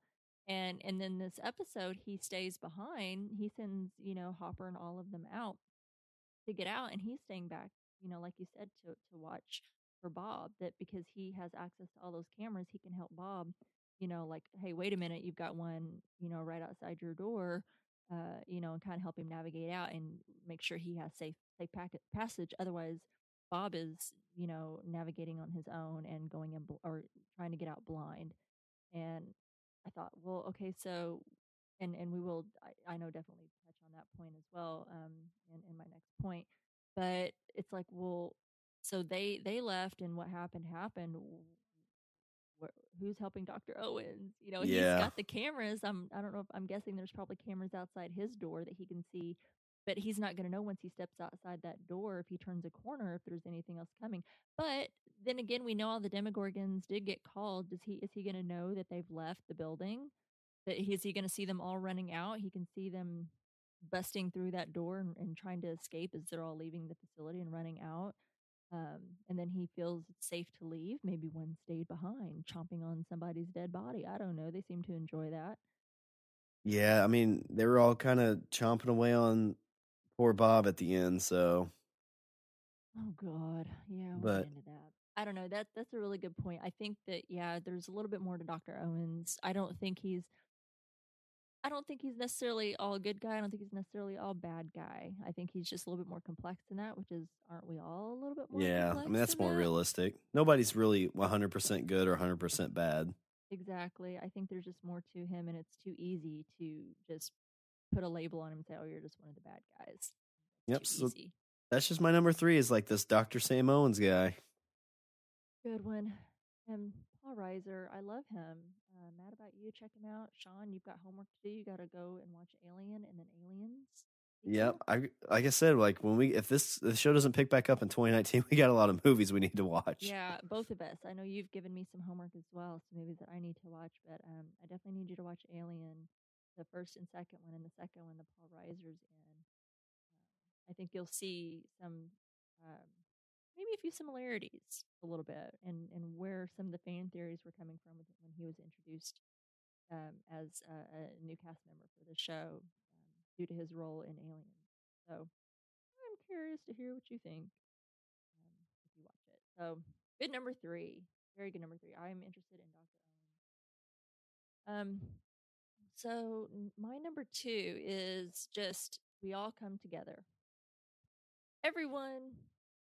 And and then this episode, he stays behind. He sends, you know, Hopper and all of them out to get out, and he's staying back, you know, like you said, to to watch for Bob. That because he has access to all those cameras, he can help Bob. You know, like, hey, wait a minute, you've got one, you know, right outside your door uh, you know, and kind of help him navigate out and make sure he has safe safe packet passage. Otherwise, Bob is you know navigating on his own and going in bl- or trying to get out blind. And I thought, well, okay, so and and we will, I, I know definitely touch on that point as well um, in in my next point. But it's like, well, so they they left and what happened happened. wh- who's helping Dr. Owens? You know, Yeah. he's got the cameras. I'm I don't know if I'm guessing there's probably cameras outside his door that he can see, but he's not going to know once he steps outside that door if he turns a corner if there's anything else coming. But then again, we know all the Demogorgons did get called. Does he is he going to know that they've left the building? That he, is he going to see them all running out? He can see them busting through that door and, and trying to escape as they're all leaving the facility and running out. Um, and then he feels it's safe to leave. Maybe one stayed behind, chomping on somebody's dead body. I don't know. They seem to enjoy that. Yeah, I mean, they were all kind of chomping away on poor Bob at the end, so Oh God, yeah, we'll But-. I don't know. That that's a really good point. I think that yeah, there's a little bit more to Doctor Owens. I don't think he's. I don't think he's necessarily all good guy. I don't think he's necessarily all bad guy. I think he's just a little bit more complex than that, which is aren't we all a little bit more? yeah, I mean, that's more that? realistic. Nobody's really 100% good or 100% bad. Exactly. I think there's just more to him, and it's too easy to just put a label on him and say, "Oh, you're just one of the bad guys." Yep, Too so- easy. That's just my number three is like this Dr. Sam Owens guy. Good one. And Paul Reiser, I love him. Uh, mad about you. Check him out. Sean, you've got homework to do. You got to go and watch Alien and then Aliens. Yep. I like I said, like when we if this the show doesn't pick back up in 2019, we got a lot of movies we need to watch. Yeah, both of us. I know you've given me some homework as well, some movies that I need to watch, but um, I definitely need you to watch Alien, the first and second one, and the second one, the Paul Reiser's in. Um, I think you'll see some, um, maybe a few similarities a little bit, and and where some of the fan theories were coming from when he was introduced um, as a, a new cast member for the show um, due to his role in Alien. So I'm curious to hear what you think um, if you watch it. So good number three, very good number three. I'm interested in Doctor Owens. Um, so my number two is just we all come together. Everyone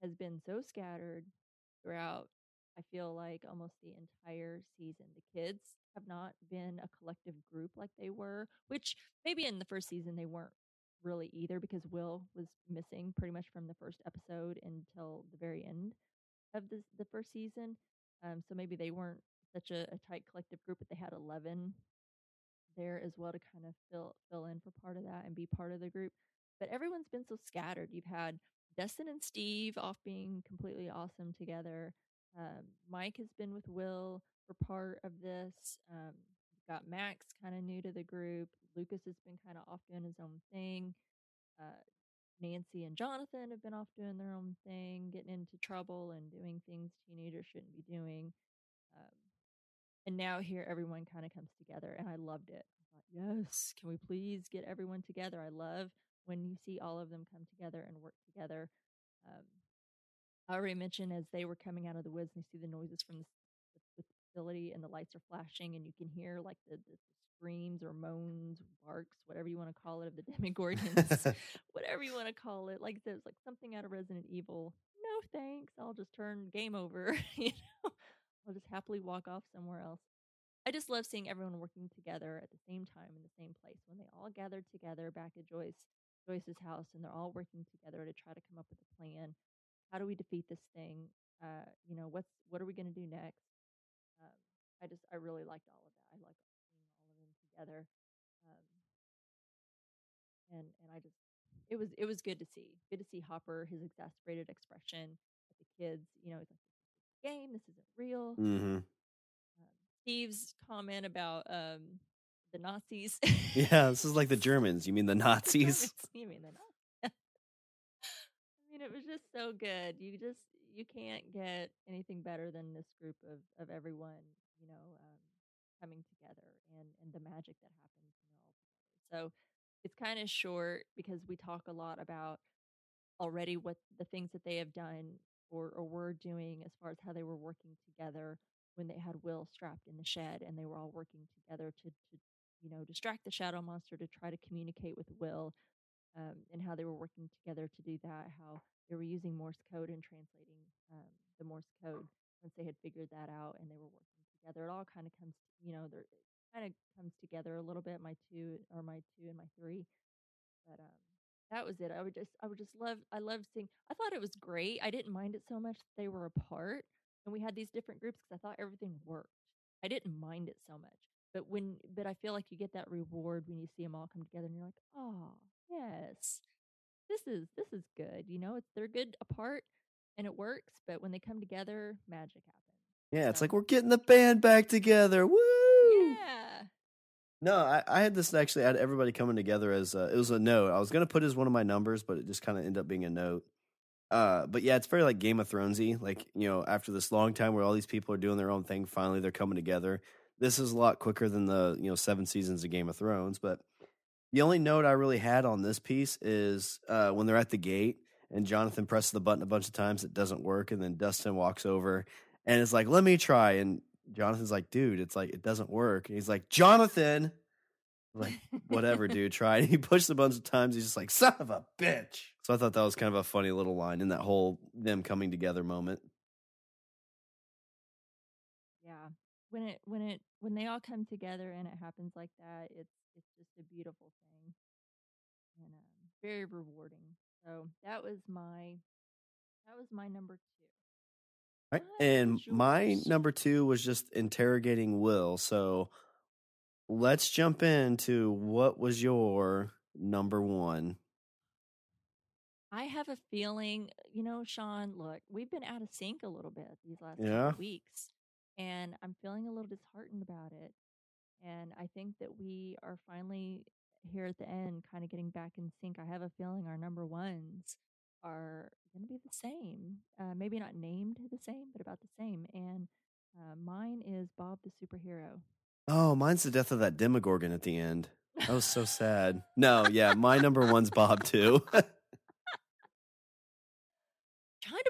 has been so scattered throughout. I feel like almost the entire season. The kids have not been a collective group like they were, which maybe in the first season they weren't really either because Will was missing pretty much from the first episode until the very end of the the first season. Um, so maybe they weren't such a, a tight collective group, but they had eleven there as well to kind of fill fill in for part of that and be part of the group. But everyone's been so scattered. You've had Dustin and Steve off being completely awesome together. Um, Mike has been with Will for part of this. Um, got Max kind of new to the group. Lucas has been kind of off doing his own thing. Uh, Nancy and Jonathan have been off doing their own thing, getting into trouble and doing things teenagers shouldn't be doing. Um, and now here everyone kind of comes together, and I loved it. I thought, yes, can we please get everyone together? I love when you see all of them come together and work together. Um, I already mentioned as they were coming out of the woods and you see the noises from the, facility and the lights are flashing and you can hear like the, the screams or moans, barks, whatever you want to call it, of the demogorgons, whatever you want to call it. Like there's like something out of Resident Evil. No thanks. I'll just turn game over. you know, I'll just happily walk off somewhere else. I just love seeing everyone working together at the same time in the same place when they all gathered together back at Joyce Joyce's house and they're all working together to try to come up with a plan. How do we defeat this thing? Uh, you know, what's what are we going to do next? Um, I just I really liked all of that. I like seeing all of them together. Um, and and I just it was it was good to see. Good to see Hopper his exasperated expression at the kids. You know, it's like this is a game. This isn't real. Mm-hmm. Um, Steve's comment about um, the Nazis. Yeah, this is like the Germans. You mean the Nazis? you mean the Nazis? I mean, it was just so good. You just you can't get anything better than this group of of everyone, you know, um, coming together and and the magic that happens all together. So it's kind of short because we talk a lot about already what the things that they have done or or were doing as far as how they were working together when they had Will strapped in the shed and they were all working together to to you know distract the shadow monster to try to communicate with Will um, and how they were working together to do that. How they were using Morse code and translating um, the Morse code once they had figured that out and they were working together. It all kind of comes, you know, there kind of comes together a little bit. My two or my two and my three, but um, that was it. I would just, I would just love, I loved seeing. I thought it was great. I didn't mind it so much that they were apart and we had these different groups because I thought everything worked. I didn't mind it so much. But when, but I feel like you get that reward when you see them all come together, and you're like, oh yes, this is this is good. You know, they're good apart and it works, but when they come together, magic happens. Yeah, it's So- like we're getting the band back together. Woo! Yeah. No, I, I had this actually. I had everybody coming together as uh, it was a note. I was gonna put as one of my numbers, but it just kind of ended up being a note. Uh, but yeah, it's very like Game of Thronesy. Like you know, after this long time where all these people are doing their own thing, finally they're coming together. This is a lot quicker than the you know seven seasons of Game of Thrones. But the only note I really had on this piece is uh, when they're at the gate and Jonathan presses the button a bunch of times, it doesn't work, and then Dustin walks over and it's like, "Let me try," and Jonathan's like, "Dude, it's like it doesn't work." And he's like, "Jonathan." like whatever, dude, try. And he pushed a bunch of times. He's just like, son of a bitch. So I thought that was kind of a funny little line in that whole them coming together moment. When it when it when they all come together and it happens like that, it's it's just a beautiful thing. And um, very rewarding. So that was my that was my number two. Right. And my number two was just interrogating Will. So let's jump into what was your number one? I have a feeling, you know, Sean, look, we've been out of sync a little bit these last Yeah. weeks, and I'm feeling a little disheartened about it. And I think that we are finally here at the end, kind of getting back in sync. I have a feeling our number ones are going to be the same. Uh, maybe not named the same, but about the same. And uh, mine is Bob the superhero. Oh, mine's the death of that Demogorgon at the end. That was so sad. No, yeah, my number one's Bob too.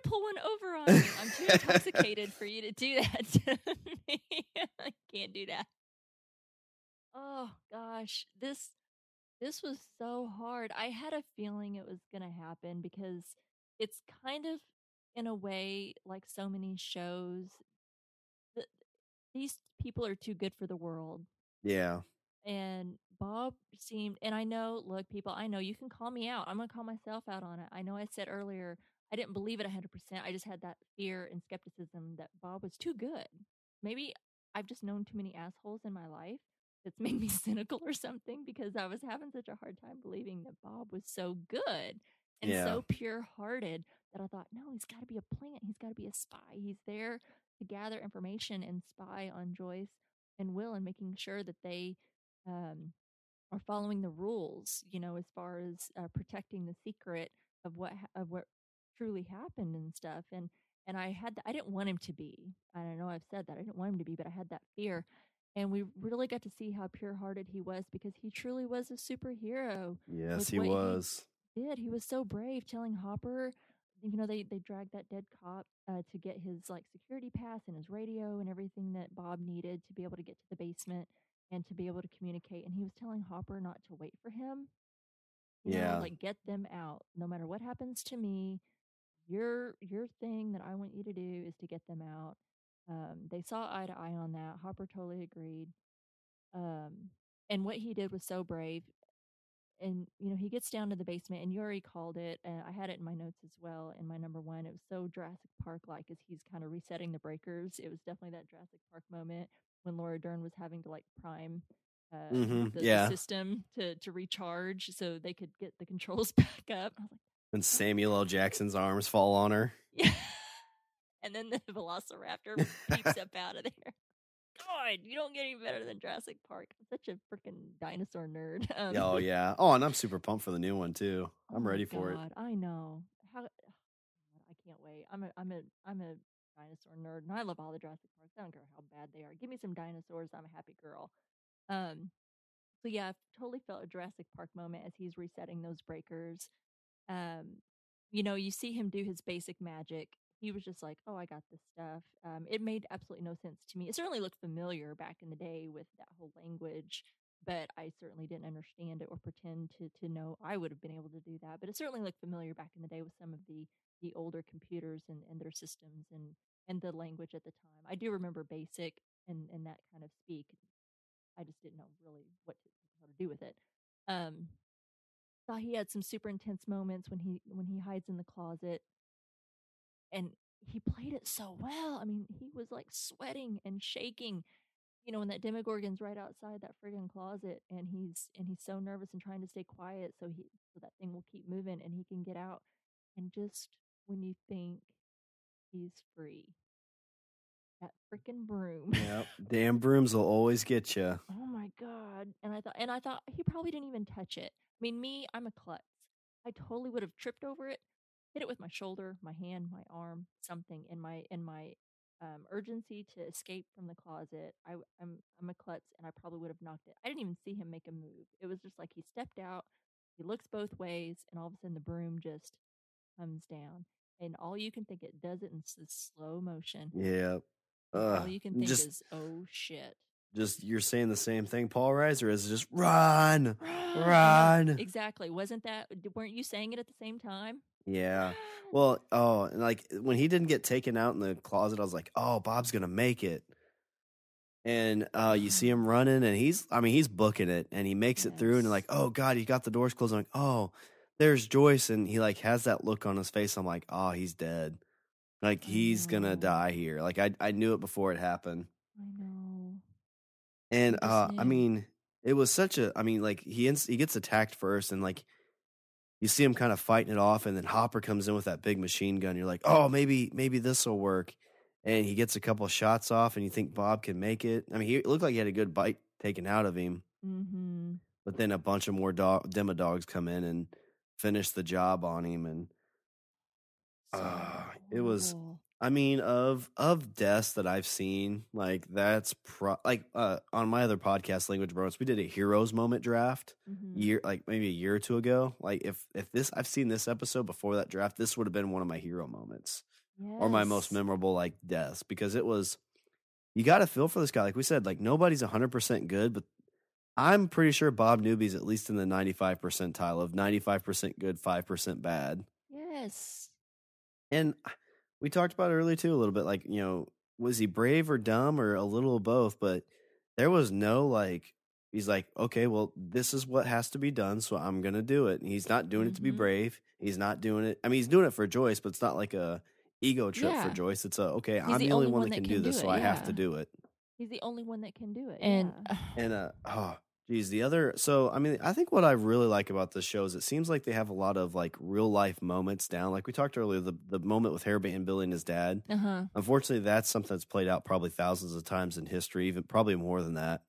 to pull one over on you. I'm too intoxicated for you to do that to me. I can't do that. Oh gosh, this this was so hard. I had a feeling it was going to happen because it's kind of in a way like so many shows th- these people are too good for the world yeah. and Bob seemed, and I know, look, people, I know you can call me out. I'm going to call myself out on it. I know I said earlier, I didn't believe it 100%. I just had that fear and skepticism that Bob was too good. Maybe I've just known too many assholes in my life that's made me cynical or something because I was having such a hard time believing that Bob was so good and Yeah. so pure hearted that I thought, no, he's got to be a plant. He's got to be a spy. He's there to gather information and spy on Joyce and Will and making sure that they um, are following the rules, you know, as far as uh, protecting the secret of what of what truly happened and stuff. And and I had th- I didn't want him to be. I don't know I've said that I didn't want him to be, but I had that fear. And we really got to see how pure-hearted he was because he truly was a superhero. Yes, he what he- was. Did he was so brave, telling Hopper, you know, they they dragged that dead cop uh, to get his like security pass and his radio and everything that Bob needed to be able to get to the basement and to be able to communicate. And he was telling Hopper not to wait for him. You know, Yeah. like get them out. No matter what happens to me, your your thing that I want you to do is to get them out. Um, they saw eye to eye on that. Hopper totally agreed. Um, and what he did was so brave. And you know, he gets down to the basement, and Yuri called it. And I had it in my notes as well. In my number one, it was so Jurassic Park like as he's kind of resetting the breakers. It was definitely that Jurassic Park moment when Laura Dern was having to like prime uh, Mhm, the, the system to to recharge so they could get the controls back up. I was like, And Samuel L. Jackson's arms fall on her. yeah. and then the Velociraptor peeps up out of there. God, you don't get any better than Jurassic Park. I'm such a freaking dinosaur nerd. Um, oh yeah. Oh, and I'm super pumped for the new one too. oh I'm my ready for it. I know. How I can't wait. I'm a I'm a I'm a dinosaur nerd and I love all the Jurassic Parks. I don't care how bad they are. Give me some dinosaurs, I'm a happy girl. Um so yeah, I totally felt a Jurassic Park moment as he's resetting those breakers. Um, you know, you see him do his basic magic. He was just like, "Oh, I got this stuff." Um, it made absolutely no sense to me. It certainly looked familiar back in the day with that whole language, but I certainly didn't understand it or pretend to to know I would have been able to do that. But it certainly looked familiar back in the day with some of the the older computers and, and their systems and and the language at the time. I do remember basic and and that kind of speak. I just didn't know really what to how to do with it. Um, thought he had some super intense moments when he when he hides in the closet, and he played it so well. I mean, he was like sweating and shaking, you know when that demogorgon's right outside that friggin' closet and he's and he's so nervous and trying to stay quiet so he so that thing will keep moving and he can get out and just when you think he's free that freaking broom Yep. Damn brooms will always get you. oh my god and i thought and i thought he probably didn't even touch it i mean me i'm a klutz. I totally would have tripped over it hit it with my shoulder my hand my arm something in my in my um, urgency to escape from the closet. I, w- I'm, I'm a klutz and i probably would have knocked it. I didn't even see him make a move. It was just like he stepped out he looks both ways and all of a sudden the broom just comes down and all you can think it does it in s- slow motion. Yeah. all you can think just, is oh shit just you're saying the same thing, Paul Reiser, or is it just run, Run! run? Exactly. Wasn't that? Weren't you saying it at the same time? Yeah. Well, oh, and like when he didn't get taken out in the closet, I was like, oh, Bob's gonna make it. And uh, you see him running, and he's, I mean, he's booking it, and he makes it through, and Yes. like, oh God, he got the doors closed. I'm like, oh, there's Joyce, and he like has that look on his face. I'm like, oh, he's dead. Like he's gonna die here. Like I, I knew it before it happened. I know. And uh, I mean, it was such a. I mean, like he ins- he gets attacked first, and like you see him kind of fighting it off, and then Hopper comes in with that big machine gun. You're like, oh, maybe maybe this will work. And he gets a couple of shots off, and you think Bob can make it. I mean, he looked like he had a good bite taken out of him, Mm-hmm. but then a bunch of more dog, demodogs come in and finish the job on him. And Uh, it was- I mean, of of deaths that I've seen, like that's pro like uh, on my other podcast, Language Bros, we did a heroes moment draft Mm-hmm. year like maybe a year or two ago. Like if if this I've seen this episode before that draft, this would have been one of my hero moments or my most memorable like deaths because it was you got to feel for this guy. Like we said, like nobody's hundred percent good, but I'm pretty sure Bob Newby's at least in the ninety five percentile of ninety five percent good, five percent bad. Yes. And we talked about it earlier too a little bit. Like you know, was he brave or dumb or a little of both? But there was no like. He's like, okay, well, this is what has to be done, so I'm gonna do it. And he's not doing it to be Mhm. brave. He's not doing it. I mean, he's doing it for Joyce, but it's not like a ego trip Yeah. for Joyce. It's a okay. He's I'm the the only only one that can, can do this, do so it, I have to do it. He's the only one that can do it. And yeah. And uh, oh, geez, the other. So I mean, I think what I really like about this show is it seems like they have a lot of like real life moments down. Like we talked earlier, the the moment with Hairband Billy and his dad. uh huh. Unfortunately, that's something that's played out probably thousands of times in history, even probably more than that.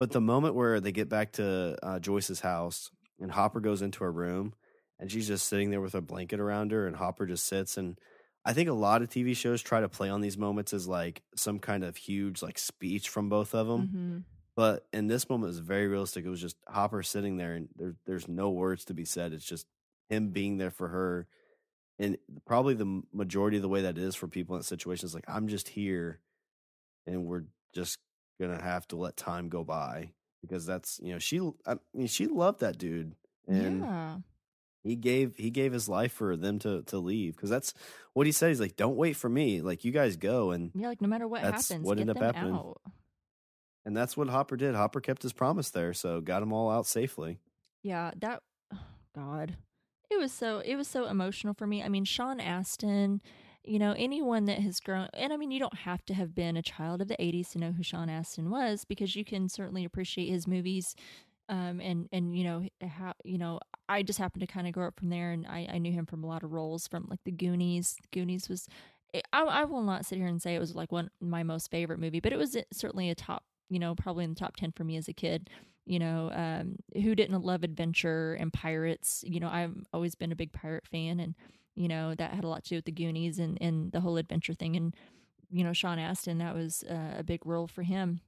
But the moment where they get back to uh, Joyce's house and Hopper goes into her room and she's just sitting there with a blanket around her and Hopper just sits and I think a lot of TV shows try to play on these moments as like some kind of huge like speech from both of them. Mm-hmm. But in this moment, it was very realistic. It was just Hopper sitting there, and there, there's no words to be said. It's just him being there for her, and probably the majority of the way that it is for people in that situation is like, I'm just here, and we're just gonna have to let time go by because that's you know she I mean she loved that dude, and yeah. he gave he gave his life for them to to leave because that's what he said. He's like, don't wait for me, like you guys go, and Yeah. Like no matter what happens, what get ended up happening. out. And that's what Hopper did. Hopper kept his promise there, so got them all out safely. Yeah, that oh, God. It was so it was so emotional for me. I mean, Sean Astin, you know, anyone that has grown and I mean, you don't have to have been a child of the 80s to know who Sean Astin was because you can certainly appreciate his movies um and and you know how you know I just happened to kind of grow up from there and I I knew him from a lot of roles from like the Goonies. Goonies was I I will not sit here and say it was like one my most favorite movie, but it was certainly a top, you know, probably in the top 10 for me as a kid you know um who didn't love adventure and pirates you know i've always been a big pirate fan and you know that had a lot to do with the goonies and and the whole adventure thing and you know sean astin that was uh, a big role for him.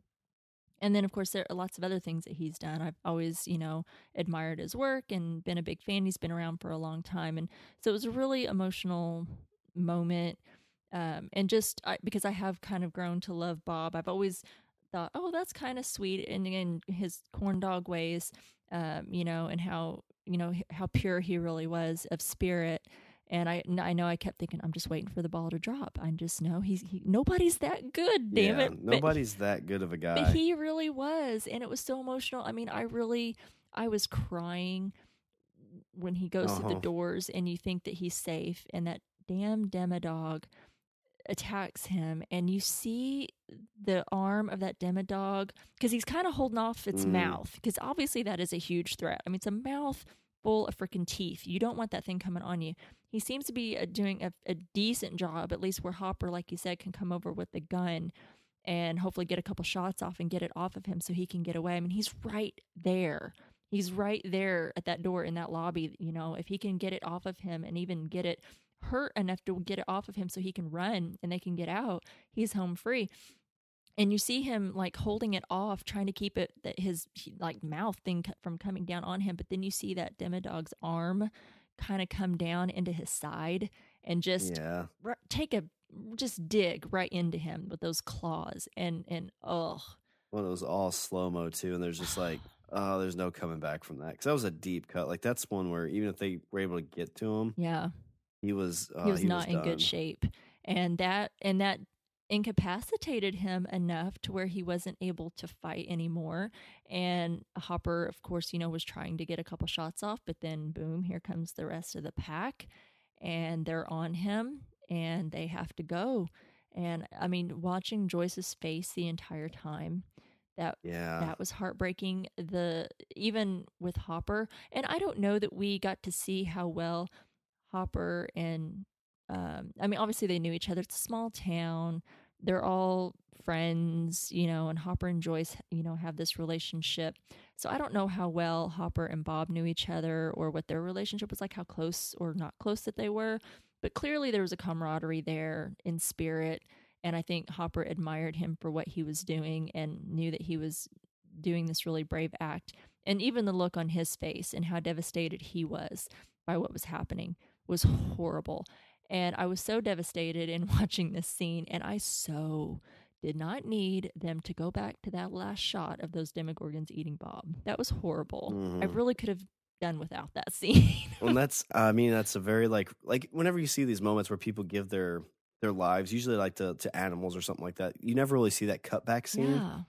And then of course there are lots of other things that he's done. I've always you know admired his work and been a big fan. He's been around for a long time and so it was a really emotional moment um, and just I, because I have kind of grown to love Bob, I've always thought, oh, that's kind of sweet, and in his corn dog ways, um, you know, and how you know how pure he really was of spirit. And I, I know I kept thinking, I'm just waiting for the ball to drop. I just know he's he, nobody's that good. Damn Yeah, it! But- Nobody's that good of a guy. but he really was, and it was so emotional. I mean, I really, I was crying when he goes through Uh-huh. the doors, and you think that he's safe, and that damn demodog attacks him, and you see the arm of that demodog because he's kind of holding off its Mm. mouth because obviously that is a huge threat. I mean, it's a mouth full of freaking teeth. You don't want that thing coming on you. He seems to be uh, doing a, a decent job, at least where Hopper, like you said, can come over with the gun and hopefully get a couple shots off and get it off of him so he can get away. I mean, he's right there. He's right there at that door in that lobby. You know, if he can get it off of him and even get it hurt enough to get it off of him so he can run and they can get out, he's home free. And you see him like holding it off, trying to keep it that his like mouth thing from coming down on him. But then you see that demodog's arm kind of come down into his side and just Yeah. r- take a just dig right into him with those claws and and oh Well, it was all slow mo too, and there's just like, oh, there's no coming back from that because that was a deep cut. Like that's one where even if they were able to get to him, yeah he was uh, he was not in done. good shape. And that and that incapacitated him enough to where he wasn't able to fight anymore. And hopper of course you know was trying to get a couple shots off but then boom here comes the rest of the pack and they're on him and they have to go. And i mean watching joyce's face the entire time that Yeah, that was heartbreaking. The even with hopper and i don't know that we got to see how well hopper and um i mean obviously they knew each other. It's a small town. They're all friends you know and hopper and joyce you know have this relationship. So i don't know how well hopper and bob knew each other or what their relationship was like how close or not close that they were but clearly there was a camaraderie there in spirit and I think Hopper admired him for what he was doing and knew that he was doing this really brave act. And even the look on his face and how devastated he was by what was happening was horrible. And I was so devastated in watching this scene. And I so did not need them to go back to that last shot of those Demogorgons eating Bob. That was horrible. I Mhm. really could have done without that scene. well, and that's I mean that's a very like like whenever you see these moments where people give their their lives, usually like to to animals or something like that, you never really see that cutback scene. yeah.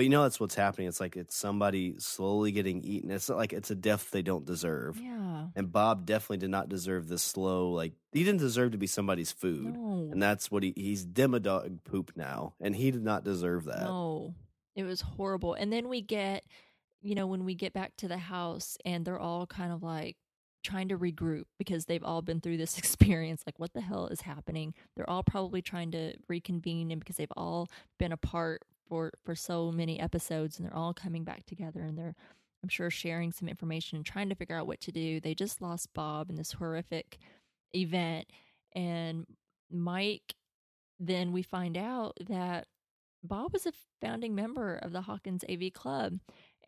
But you know that's what's happening. It's like it's somebody slowly getting eaten. It's not like it's a death they don't deserve. Yeah. And Bob definitely did not deserve this slow. Like he didn't deserve to be somebody's food. No. And that's what he he's demodog poop now, and he did not deserve that. No, it was horrible. And then we get, you know, when we get back to the house and they're all kind of like trying to regroup because they've all been through this experience. Like, what the hell is happening? They're all probably trying to reconvene and because they've all been apart for for so many episodes and they're all coming back together and they're I'm sure sharing some information and trying to figure out what to do. They just lost Bob in this horrific event and Mike then we find out that Bob was a founding member of the Hawkins AV Club,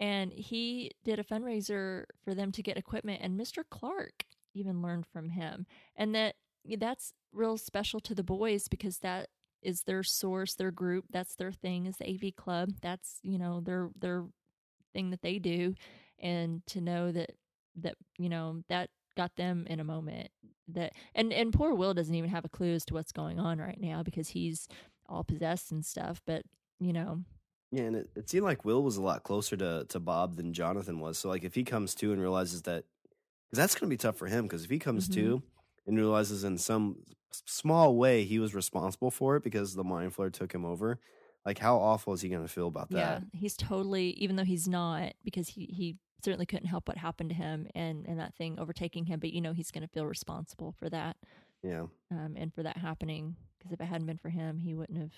and he did a fundraiser for them to get equipment. And Mr. Clark even learned from him, and that that's real special to the boys because that is their source, their group. That's their thing is the AV Club. That's you know their their thing that they do, and to know that that you know that got them in a moment that and and poor Will doesn't even have a clue as to what's going on right now because he's all possessed and stuff. But you know, Yeah, and it, it seemed like Will was a lot closer to to Bob than Jonathan was. So like if he comes to and realizes that, because that's going to be tough for him. Because if he comes Mhm. to and realizes in some small way he was responsible for it because the mind flayer took him over, like how awful is he going to feel about that? yeah, he's totally even though he's not because he he certainly couldn't help what happened to him and and that thing overtaking him. But you know, he's going to feel responsible for that Yeah, um, and for that happening because if it hadn't been for him, he wouldn't have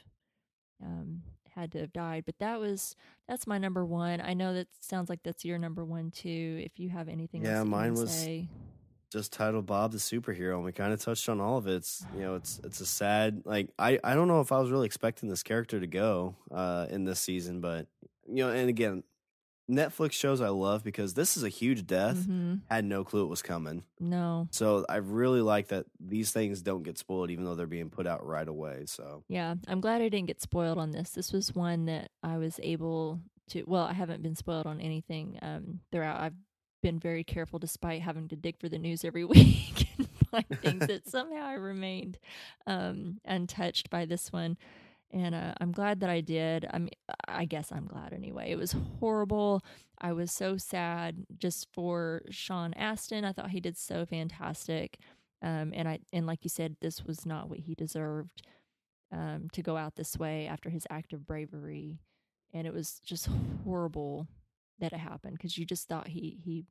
um, had to have died. But that was that's my number one. I know that sounds like that's your number one too. If you have anything, Yeah, else that you mine was- say. Just titled Bob the superhero, and we kind of touched on all of it. It's you know it's it's a sad like I I don't know if I was really expecting this character to go uh in this season, but you know, and again. Netflix shows I love because this is a huge death. Mhm. Had no clue it was coming. No, So I really like that these things don't get spoiled, even though they're being put out right away. So Yeah, I'm glad I didn't get spoiled on this. This was one that I was able to. Well, I haven't been spoiled on anything um, throughout. I've been very careful, despite having to dig for the news every week and find things that somehow I remained um, untouched by this one. And uh, I'm glad that I did. I mean, I guess I'm glad anyway. It was horrible. I was so sad just for Sean Astin. I thought he did so fantastic. Um, and I and like you said, this was not what he deserved. um, to go out this way after his act of bravery, and it was just horrible that it happened because you just thought he he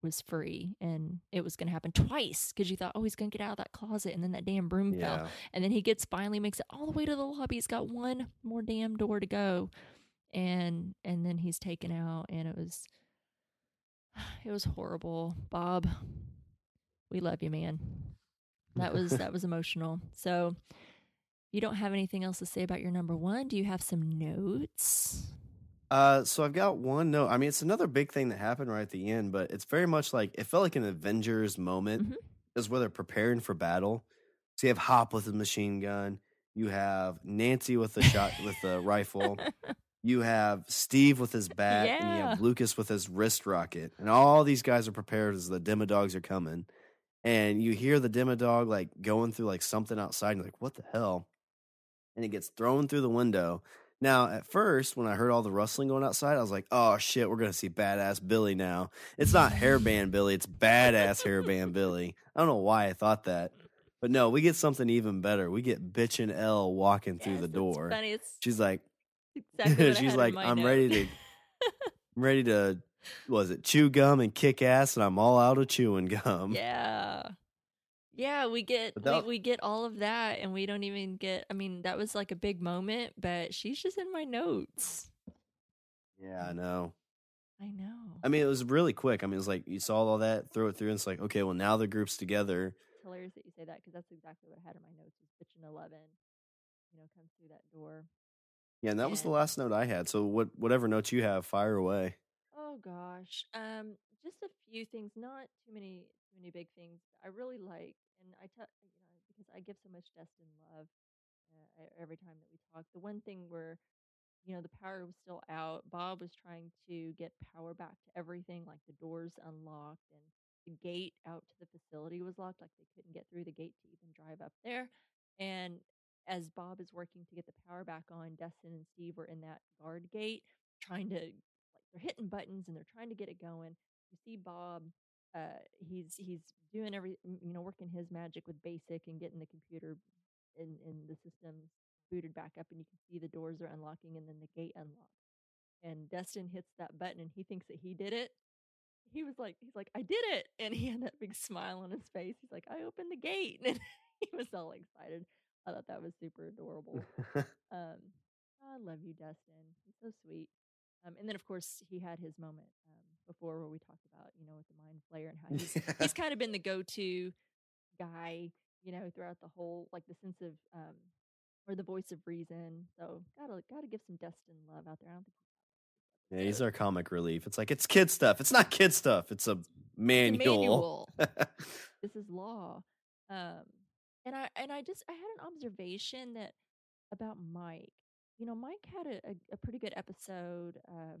was free and it was going to happen twice because you thought oh he's going to get out of that closet and then that damn broom fell and then he gets finally makes it all the way to the lobby he's got one more damn door to go and and then he's taken out and it was it was horrible. Bob we love you man. That was that was emotional. So you don't have anything else to say about your number one? Do you have some notes Uh, so I've got one note. I mean, it's another big thing that happened right at the end, but it's very much like it felt like an Avengers moment. Mhm. Is where they're preparing for battle. So you have Hop with a machine gun. You have Nancy with the shot with the rifle. You have Steve with his bat, and you have Lucas with his wrist rocket, and all these guys are prepared as the Demodogs are coming. And you hear the Demodog like going through like something outside, and you're like, "What the hell?" And it gets thrown through the window. Now, at first, when I heard all the rustling going outside, I was like, "Oh shit, we're gonna see badass Billy now." It's not hairband Billy; it's badass hairband Billy. I don't know why I thought that, but no, we get something even better. We get bitchin' L walking through Yes, the it's door. She's like, exactly she's like, I'm note. ready to, I'm ready to, was it chew gum and kick ass, and I'm all out of chewing gum. yeah yeah we get But that- we, we get all of that and we don't even get i mean that was like a big moment but she's just in my notes Yeah, I know. i know I mean, it was really quick. I mean, it's like you saw all that, throw it through, and it's like, okay, well, now the group's together. it's hilarious that you say that because that's exactly what i had in my notes was bitchin' 11 you know comes through that door Yeah, and that was the last note I had. So, what, whatever notes you have, fire away. oh gosh um just a few things not too many too many big things i really like and I tell you know because i give so much Dustin love uh, every time that we talk the one thing where you know the power was still out bob was trying to get power back to everything like the doors unlocked and the gate out to the facility was locked like they couldn't get through the gate to even drive up there and as bob is working to get the power back on Dustin and steve were in that guard gate trying to like they're hitting buttons and they're trying to get it going. You see bob uh he's he's doing every you know working his magic with basic and getting the computer in in the systems booted back up and you can see the doors are unlocking and then the gate unlocks. And Dustin hits that button and he thinks that he did it. He was like he's like I did it! And he had that big smile on his face. He's like I opened the gate! And he was all excited. I thought that was super adorable. Um I love you Dustin. He's so sweet. Um, and then of course he had his moment um, before where we talked about you know with the mind flayer and how he's he's kind of been the go-to guy you know throughout the whole like the sense of um or the voice of reason so gotta gotta give some Dustin love out there i don't think Yeah, he's our comic relief. It's like it's kid stuff. It's not kid stuff. It's a It's a manual. manual. this is law um and i and i just i had an observation that about mike you know mike had a, a, a pretty good episode um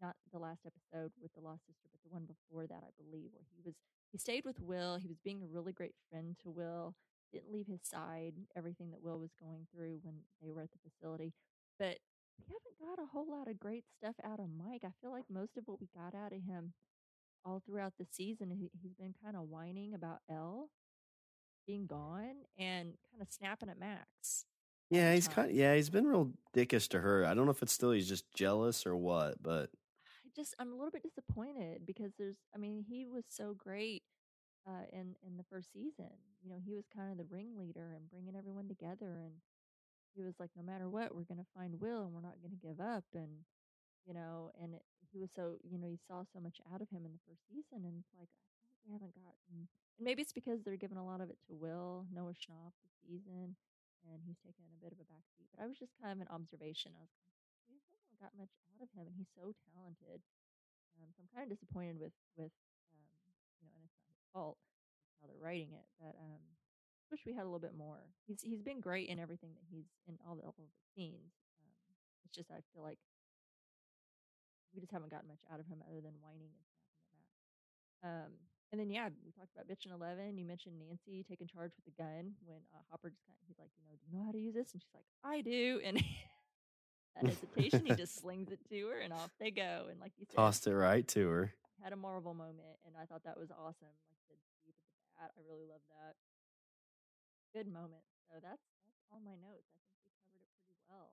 not the last episode with the lost sister but the one before that i believe where he was he stayed with will he was being a really great friend to will didn't leave his side everything that will was going through when they were at the facility but we haven't got a whole lot of great stuff out of mike i feel like most of what we got out of him all throughout the season he, he's been kind of whining about Elle being gone and kind of snapping at Max. yeah, he's kind. yeah, he's been real dickish to her. I don't know if it's still he's just jealous or what, but just I'm a little bit disappointed because there's I mean he was so great uh, in in the first season. You know he was kind of the ringleader and bringing everyone together and he was like no matter what we're gonna find Will and we're not gonna give up and you know and it, he was so you know you saw so much out of him in the first season and it's like I feel like we haven't gotten and maybe it's because they're giving a lot of it to Will Noah Schnapp this season and he's taken a bit of a backseat but I was just kind of an observation I was kind of we haven't got much out of him and he's so talented um, so I'm kind of disappointed with with um, you know and it's not his fault how they're writing it but um wish we had a little bit more he's he's been great in everything that he's in all the all of the scenes um it's just I feel like we just haven't gotten much out of him other than whining and snapping at Max. Um, and then yeah, we talked about bitch and eleven. You mentioned Nancy taking charge with the gun when uh, Hopper just kind of he's like, you know, do you know how to use this? And she's like, I do. And hesitation, he just slings it to her, and off they go. And like you said, tossed it right to her. had a Marvel moment, and I thought that was awesome. Like I said, Steve the bat, I really love that. Good moment. So that's that's all my notes. I think we covered it pretty well.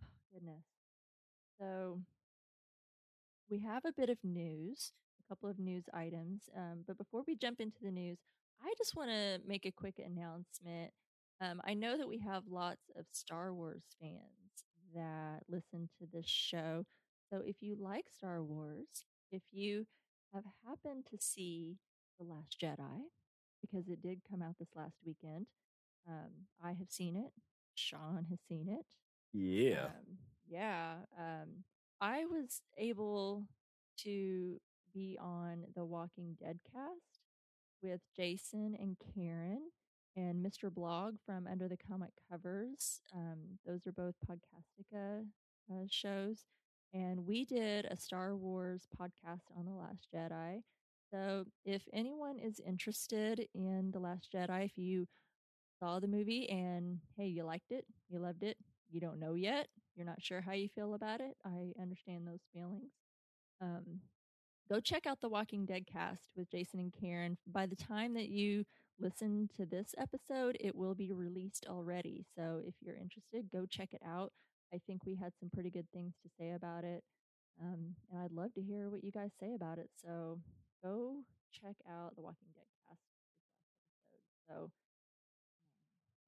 Goodness. So we have a bit of news, a couple of news items. Um, but before we jump into the news, I just want to make a quick announcement. Um, I know that we have lots of Star Wars fans that listen to this show. So if you like Star Wars, if you have happened to see The Last Jedi, because it did come out this last weekend, um, I have seen it. Sean has seen it. Yeah. Um, yeah. Um, I was able to be on the Walking Dead cast with Jason and Karen and Mr. Blog from Under the Comic Covers. Um, those are both Podcastica uh, shows. And we did a Star Wars podcast on The Last Jedi. So if anyone is interested in The Last Jedi, if you saw the movie and hey, you liked it, you loved it, you don't know yet, you're not sure how you feel about it, I understand those feelings. Um, go check out the Walking Dead cast with Jason and Karen. By the time that you listen to this episode, it will be released already. So if you're interested, go check it out. I think we had some pretty good things to say about it. Um, and I'd love to hear what you guys say about it. So go check out the Walking Dead cast episode. So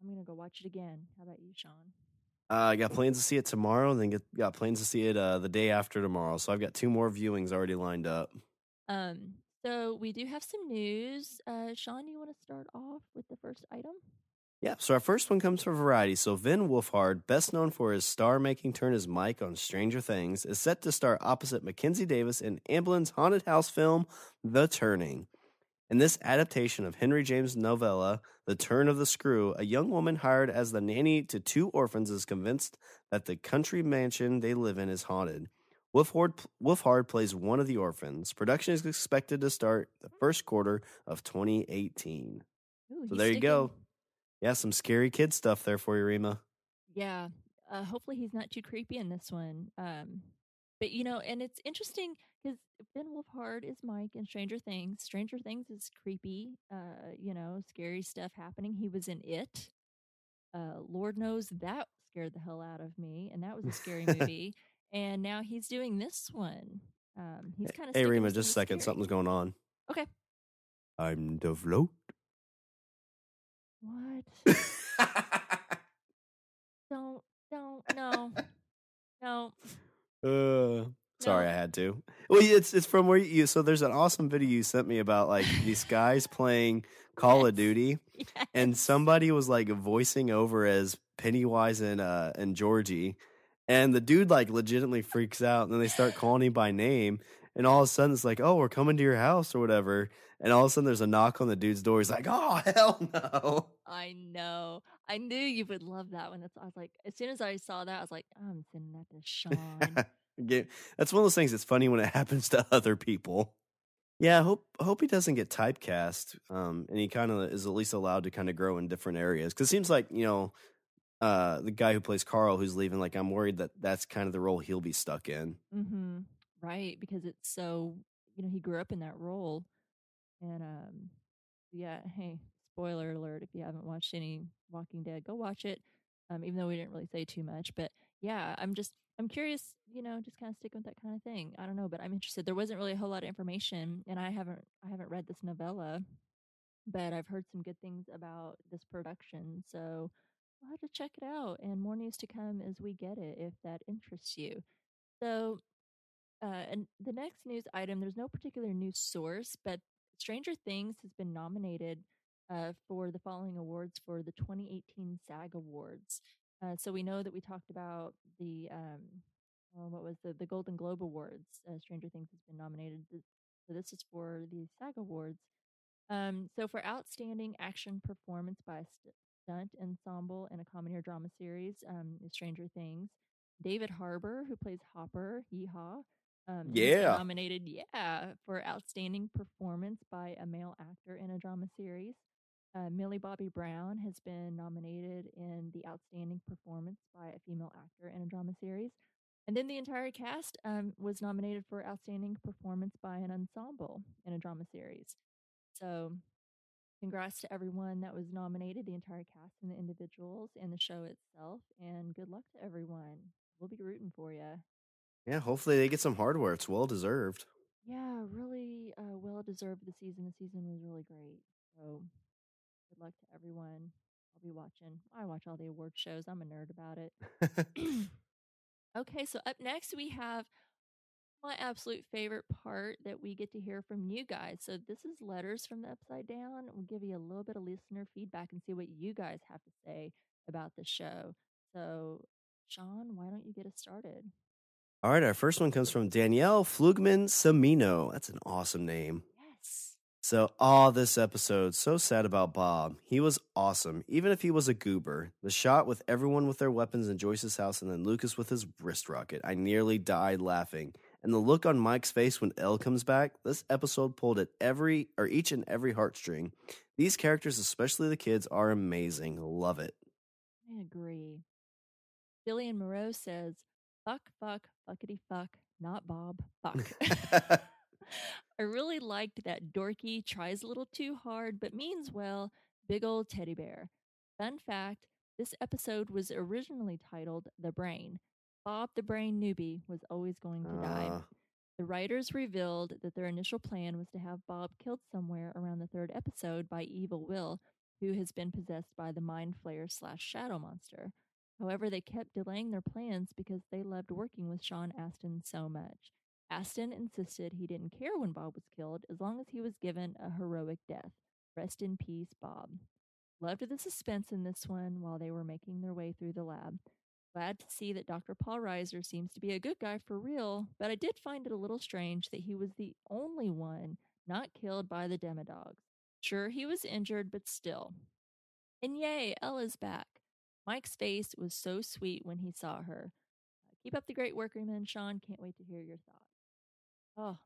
I'm going to go watch it again. How about you, Sean? Uh, I got plans to see it tomorrow, and then get, got plans to see it uh, the day after tomorrow. So I've got two more viewings already lined up. Um, so we do have some news. Uh, Sean, you want to start off with the first item? Yeah, so our first one comes from Variety. So Finn Wolfhard, best known for his star-making turn as Mike on Stranger Things, is set to star opposite Mackenzie Davis in Amblin's haunted house film The Turning. In this adaptation of Henry James' novella, The Turn of the Screw, a young woman hired as the nanny to two orphans is convinced that the country mansion they live in is haunted. Wolfhard, Wolfhard plays one of the orphans. Production is expected to start the first quarter of 2018. Ooh, So there you go. Yeah, some scary kid stuff there for you, Rima. Yeah. Uh, hopefully he's not too creepy in this one. Um, but you know, and it's interesting because Finn Wolfhard is Mike in Stranger Things. Stranger Things is creepy. Uh, you know, scary stuff happening. He was in it. Uh, Lord knows that scared the hell out of me, and that was a scary movie. And now he's doing this one. Um, he's kind of Hey, Rima, just a second. Something's going on. Okay. I'm the float. What? don't don't no no. Uh, sorry, No. I had to. Well, it's it's from where you. So there's an awesome video you sent me about like these guys playing Call of Duty, Yes. and somebody was like voicing over as Pennywise and uh and Georgie, and the dude like legitimately freaks out, and then they start calling him by name, and all of a sudden it's like, oh, we're coming to your house or whatever, and all of a sudden there's a knock on the dude's door. He's like, oh hell no. I know. I knew you would love that one. That's I was like, as soon as I saw that, I was like, I'm sending that to Sean. That's one of those things that's funny when it happens to other people. Yeah, I hope hope he doesn't get typecast, um, and he kind of is at least allowed to kind of grow in different areas. Because it seems like you know, uh, the guy who plays Carl, who's leaving, like I'm worried that that's kind of the role he'll be stuck in. mm-hmm. Right, because it's so you know he grew up in that role, and um, yeah. Hey, spoiler alert! If you haven't watched any Walking Dead, go watch it. Um, even though we didn't really say too much, but yeah, I'm just I'm curious. You know, just kind of sticking with that kind of thing. I don't know, but I'm interested. There wasn't really a whole lot of information, and I haven't I haven't read this novella, but I've heard some good things about this production. So I'll have to check it out, and more news to come as we get it if that interests you. So, uh, and the next news item, there's no particular news source, but Stranger Things has been nominated uh, for the following awards for the 2018 SAG Awards. Uh, so we know that we talked about the um, oh, what was the the Golden Globe Awards. Uh, Stranger Things has been nominated. So this is for the SAG Awards. Um, so for outstanding action performance by stunt ensemble in a comedy or drama series, um, Stranger Things. David Harbour, who plays Hopper, Yeehaw. Um, Yeah. nominated, yeah, for outstanding performance by a male actor in a drama series. Uh, Millie Bobby Brown has been nominated in the outstanding performance by a female actor in a drama series. And then the entire cast um, was nominated for outstanding performance by an ensemble in a drama series. So Congrats to everyone that was nominated, the entire cast and the individuals, and the show itself. And good luck to everyone. We'll be rooting for you. Yeah, hopefully they get some hardware. It's well deserved. Yeah, really uh, well deserved the season. The season was really great. So good luck to everyone. I'll be watching. I watch all the award shows. I'm a nerd about it. okay, so up next we have my absolute favorite part that we get to hear from you guys. So this is letters from the upside down. We'll give you a little bit of listener feedback and see what you guys have to say about the show. So, Sean, why don't you get us started? All right, our first one comes from Danielle Flugman Samino. That's an awesome name. Yes. So, oh, this episode, so sad about Bob. He was awesome, even if he was a goober. The shot with everyone with their weapons in Joyce's house and then Lucas with his wrist rocket. I nearly died laughing. And the look on Mike's face when El comes back, this episode pulled at every or each and every heartstring. These characters, especially the kids, are amazing. Love it. I agree. Jillian Moreau says, fuck, fuck, fuckity fuck, not Bob, fuck. I really liked that dorky tries a little too hard but means well big old teddy bear. Fun fact this episode was originally titled The Brain. Bob the Brain Newby was always going to die. Ah, The writers revealed that their initial plan was to have Bob killed somewhere around the third episode by Evil Will, who has been possessed by the Mind Flayer slash Shadow Monster. However, they kept delaying their plans because they loved working with Sean Astin so much. Astin insisted he didn't care when Bob was killed as long as he was given a heroic death. Rest in peace, Bob. Loved the suspense in this one while they were making their way through the lab. Glad to see that Dr. Paul Reiser seems to be a good guy for real, but I did find it a little strange that he was the only one not killed by the Demodogs. Sure, he was injured, but still. And yay, Ella's back. Mike's face was so sweet when he saw her. Uh, keep up the great work, Rima and. Sean, can't wait to hear your thoughts. Oh,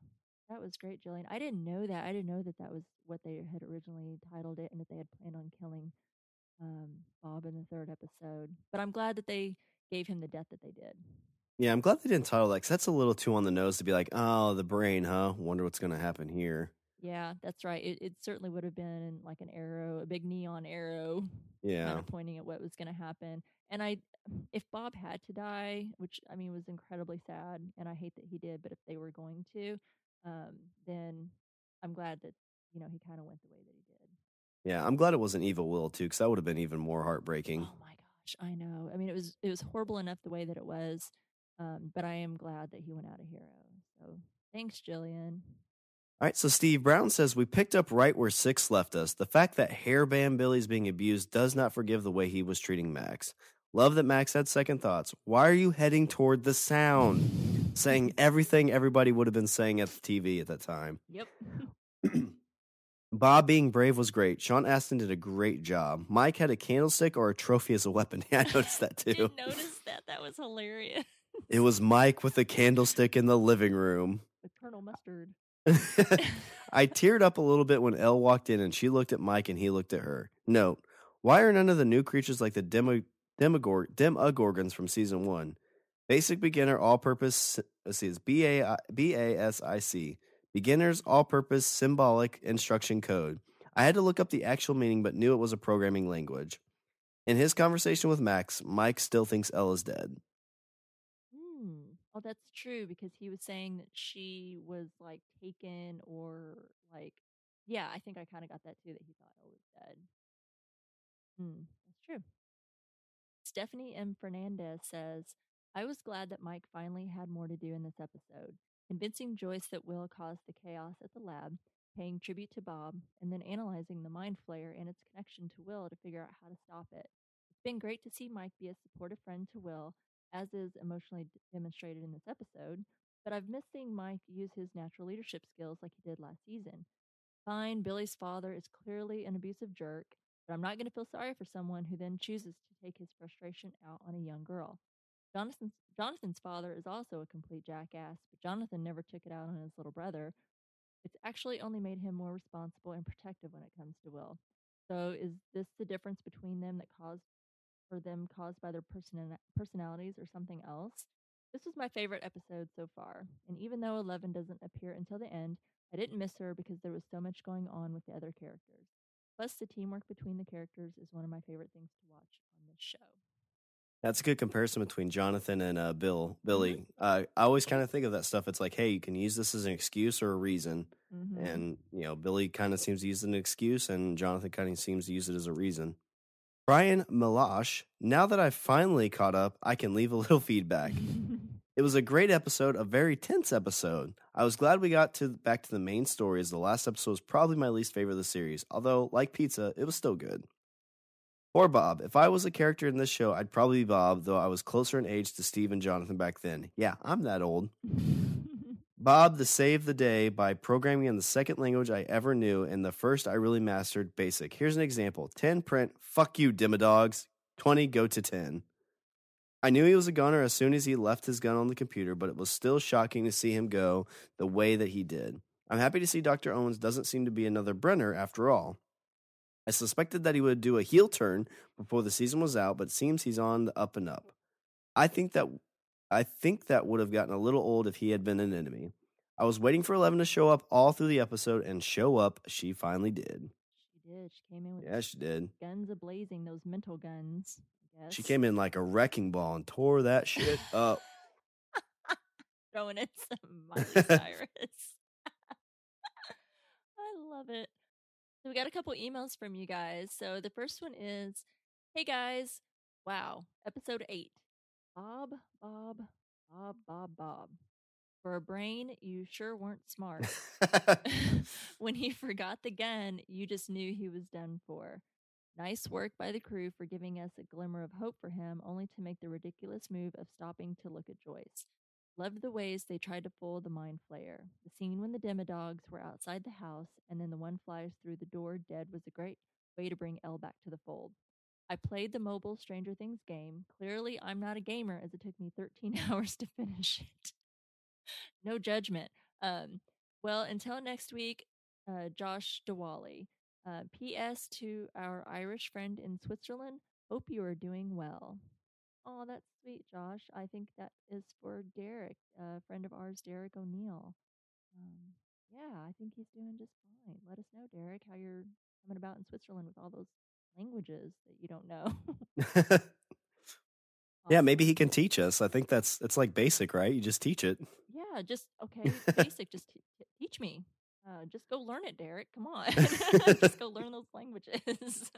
that was great, Jillian. I didn't know that. I didn't know that that was what they had originally titled it and that they had planned on killing um, Bob in the third episode. But I'm glad that they gave him the death that they did. yeah, I'm glad they didn't title that 'cause that's a little too on the nose to be like, oh, the brain, huh? Wonder what's going to happen here. Yeah, that's right. It, it certainly would have been like an arrow, a big neon arrow, kind Yeah. of pointing at what was going to happen. And I, if Bob had to die, which I mean was incredibly sad, and I hate that he did, but if they were going to, um, then I'm glad that you know he kind of went the way that he did. Yeah, I'm glad it wasn't Evil Will, too, because that would have been even more heartbreaking. Oh gosh, I know. I mean, it was it was horrible enough the way that it was, um, but I am glad that he went out a hero. So thanks, Jillian. All right, so Steve Brown says we picked up right where six left us. The fact that hairband Billy's being abused does not forgive the way he was treating Max. Love that Max had second thoughts. Why are you heading toward the sound? saying everything everybody would have been saying at the TV at that time. Yep. Bob being brave was great. Sean Astin did a great job. Mike had a candlestick or a trophy as a weapon. Yeah, I noticed that too. Didn't notice that. That was hilarious. It was Mike with a candlestick in the living room. The Colonel Mustard. I teared up a little bit when Elle walked in and she looked at Mike and he looked at her. Note, why are none of the new creatures like the Demo, Demogor, Demogorgons from season one? Basic beginner all purpose, let's see, it's B A B A S I C. Beginners all purpose symbolic instruction code. I had to look up the actual meaning but knew it was a programming language. In his conversation with Max, Mike still thinks Ella's dead. Hmm. Oh, that's true because he was saying that she was like taken or like, yeah, I think I kind of got that too that he thought Elle was dead. Hmm. That's true. Stephanie M. Fernandez says, I was glad that Mike finally had more to do in this episode, convincing Joyce that Will caused the chaos at the lab, paying tribute to Bob, and then analyzing the mind flayer and its connection to Will to figure out how to stop it. It's been great to see Mike be a supportive friend to Will, as is emotionally demonstrated in this episode, but I've missed seeing Mike use his natural leadership skills like he did last season. Fine, Billy's father is clearly an abusive jerk, but I'm not going to feel sorry for someone who then chooses to take his frustration out on a young girl. Jonathan's, Jonathan's father is also a complete jackass, but Jonathan never took it out on his little brother. It's actually only made him more responsible and protective when it comes to Will. So, is this the difference between them that caused for them caused by their person- personalities or something else? This was my favorite episode so far, and even though Eleven doesn't appear until the end, I didn't miss her because there was so much going on with the other characters. Plus, the teamwork between the characters is one of my favorite things to watch on this show. That's a good comparison between Jonathan and uh, Bill. Mm-hmm. Billy. Uh, I always kind of think of that stuff. It's like, hey, you can use this as an excuse or a reason. Mhm. And, you know, Billy kind of seems to use it as an excuse, and Jonathan kind of seems to use it as a reason. Brian Milosh, now that I've finally caught up, I can leave a little feedback. It was a great episode, a very tense episode. I was glad we got to back to the main story as the last episode was probably my least favorite of the series, although like pizza, it was still good. Poor Bob. If I was a character in this show, I'd probably be Bob, though I was closer in age to Steve and Jonathan back then. Yeah, I'm that old. Bob to save the day by programming in the second language I ever knew and the first I really mastered, basic. Here's an example 10 print, fuck you, Demodogs. 20 go to 10. I knew he was a gunner as soon as he left his gun on the computer, but it was still shocking to see him go the way that he did. I'm happy to see Dr. Owens doesn't seem to be another Brenner after all. I suspected that he would do a heel turn before the season was out, but it seems he's on the up and up. I think that I think that would have gotten a little old if he had been an enemy. I was waiting for Eleven to show up all through the episode, and show up she finally did. she did. She came in with Yeah, she did. guns ablazing, those mental guns. I guess. She came in like a wrecking ball and tore that shit up. throwing in some Miley Cyrus. I love it. So we got a couple emails from you guys. So the first one is, "Hey guys, wow, episode eight, Bob, Bob, Bob, Bob, Bob. For a brain, you sure weren't smart. when he forgot the gun, you just knew he was done for. Nice work by the crew for giving us a glimmer of hope for him, only to make the ridiculous move of stopping to look at Joyce. Loved the ways they tried to fool the mind flayer. The scene when the demodogs were outside the house and then the one flies through the door dead was a great way to bring El back to the fold. I played the mobile Stranger Things game. Clearly, I'm not a gamer as it took me 13 hours to finish it. no judgment. Um, well, until next week, uh, Josh Diwali. Uh, P.S. to our Irish friend in Switzerland. Hope you are doing well. Oh, that's sweet, Josh. I think that is for Derek, a friend of ours, Derek O'Neill. Um, yeah, I think he's doing just fine. Let us know, Derek, how you're coming about in Switzerland with all those languages that you don't know. yeah, maybe he can teach us. I think that's it's like basic, right? You just teach it. Yeah, just okay, basic. just t- t- teach me. Uh, just go learn it, Derek. Come on, just go learn those languages.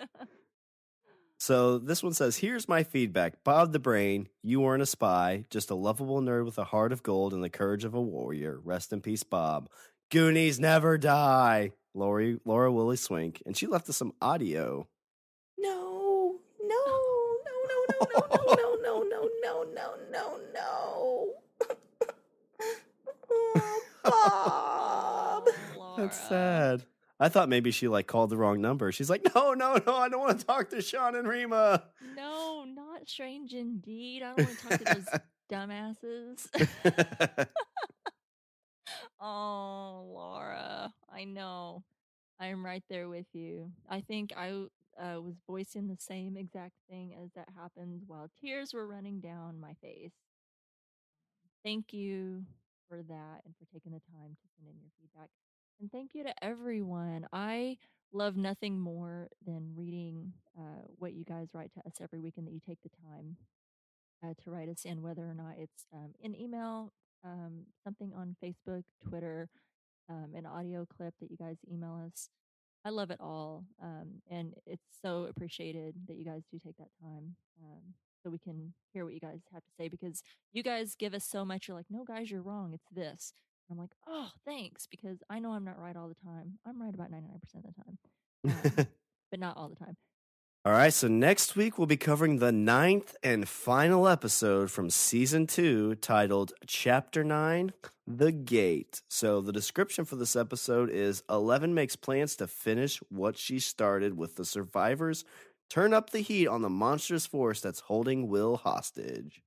So this one says, "Here's my feedback. Bob the Brain, you weren't a spy, just a lovable nerd with a heart of gold and the courage of a warrior. Rest in peace, Bob. Goonies never die." Lori, Laura Willie Swink, and she left us some audio. No, no, no, no, no, no, no, no, no, no, no, no, no. Oh, Bob. That's sad. I thought maybe she like called the wrong number. She's like, "No, no, no, I don't want to talk to Sean and Rima." No, not strange indeed. I don't want to talk to those dumbasses. oh, Laura, I know. I'm right there with you. I think I uh, was voicing the same exact thing as that happened while tears were running down my face. Thank you for that and for taking the time to send in your feedback. And thank you to everyone. I love nothing more than reading uh, what you guys write to us every week and that you take the time uh, to write us in, whether or not it's um, an email, um, something on Facebook, Twitter, um, an audio clip that you guys email us. I love it all. Um, and it's so appreciated that you guys do take that time um, so we can hear what you guys have to say because you guys give us so much. You're like, no, guys, you're wrong. It's this. I'm like, oh, thanks, because I know I'm not right all the time. I'm right about 99% of the time, um, but not all the time. All right, so next week we'll be covering the ninth and final episode from season two titled Chapter 9 The Gate. So, the description for this episode is Eleven makes plans to finish what she started with the survivors, turn up the heat on the monstrous force that's holding Will hostage.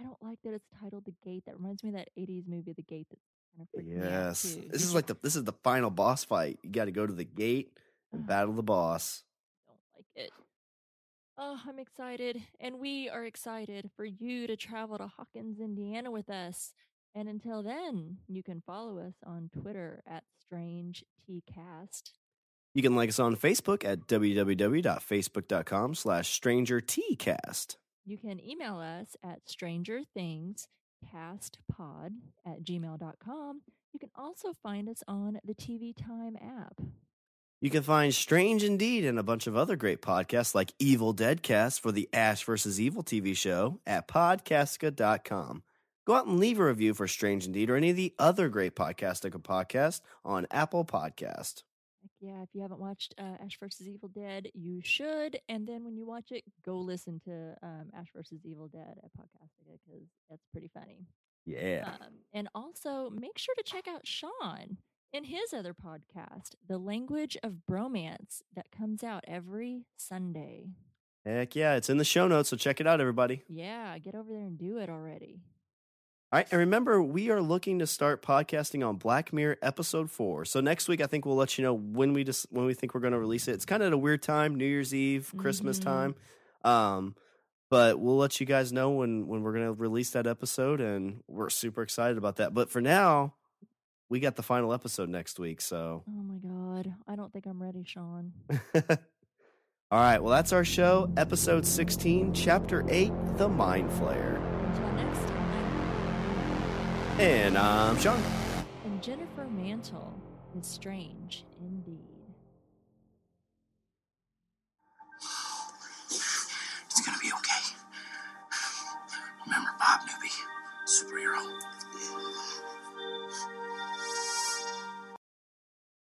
I don't like that it's titled The Gate. That reminds me of that 80s movie, The Gate, that kind of freaked me out Yes. too. This is like the this is the final boss fight. You got to go to the gate and Ugh. battle the boss. don't like it. Oh, I'm excited. And we are excited for you to travel to Hawkins, Indiana with us. And until then, you can follow us on Twitter at Strange TCast. You can like us on Facebook at www.facebook.com slash strangertcast. You can email us at strangerthingscastpod at gmail.com. You can also find us on the TV Time app. You can find Strange Indeed and a bunch of other great podcasts like Evil Deadcast for the Ash vs. Evil TV show at podcastica.com. Go out and leave a review for Strange Indeed or any of the other great podcasts on Apple Podcast. Yeah, if you haven't watched uh, Ash versus Evil Dead, you should. And then when you watch it, go listen to um, Ash versus Evil Dead at Podcastica because that's pretty funny. Yeah. Um, and also make sure to check out Sean in his other podcast, The Language of Bromance, that comes out every Sunday. Heck yeah. It's in the show notes, so check it out, everybody. Yeah, get over there and do it already. All right, and remember, we are looking to start podcasting on Black Mirror episode four. So next week, I think we'll let you know when we just when we think we're going to release it. It's kind of at a weird time, New Year's Eve, Christmas Mhm. time, um, but we'll let you guys know when when we're going to release that episode, and we're super excited about that. But for now, we got the final episode next week. So, Oh my God. I don't think I'm ready, Sean. all right, well, that's our show, episode sixteen, chapter eight, the Mind Flayer, Until next time. And I'm Sean. And Jennifer Mantle is strange indeed. It's gonna be okay. Remember Bob Newby, superhero.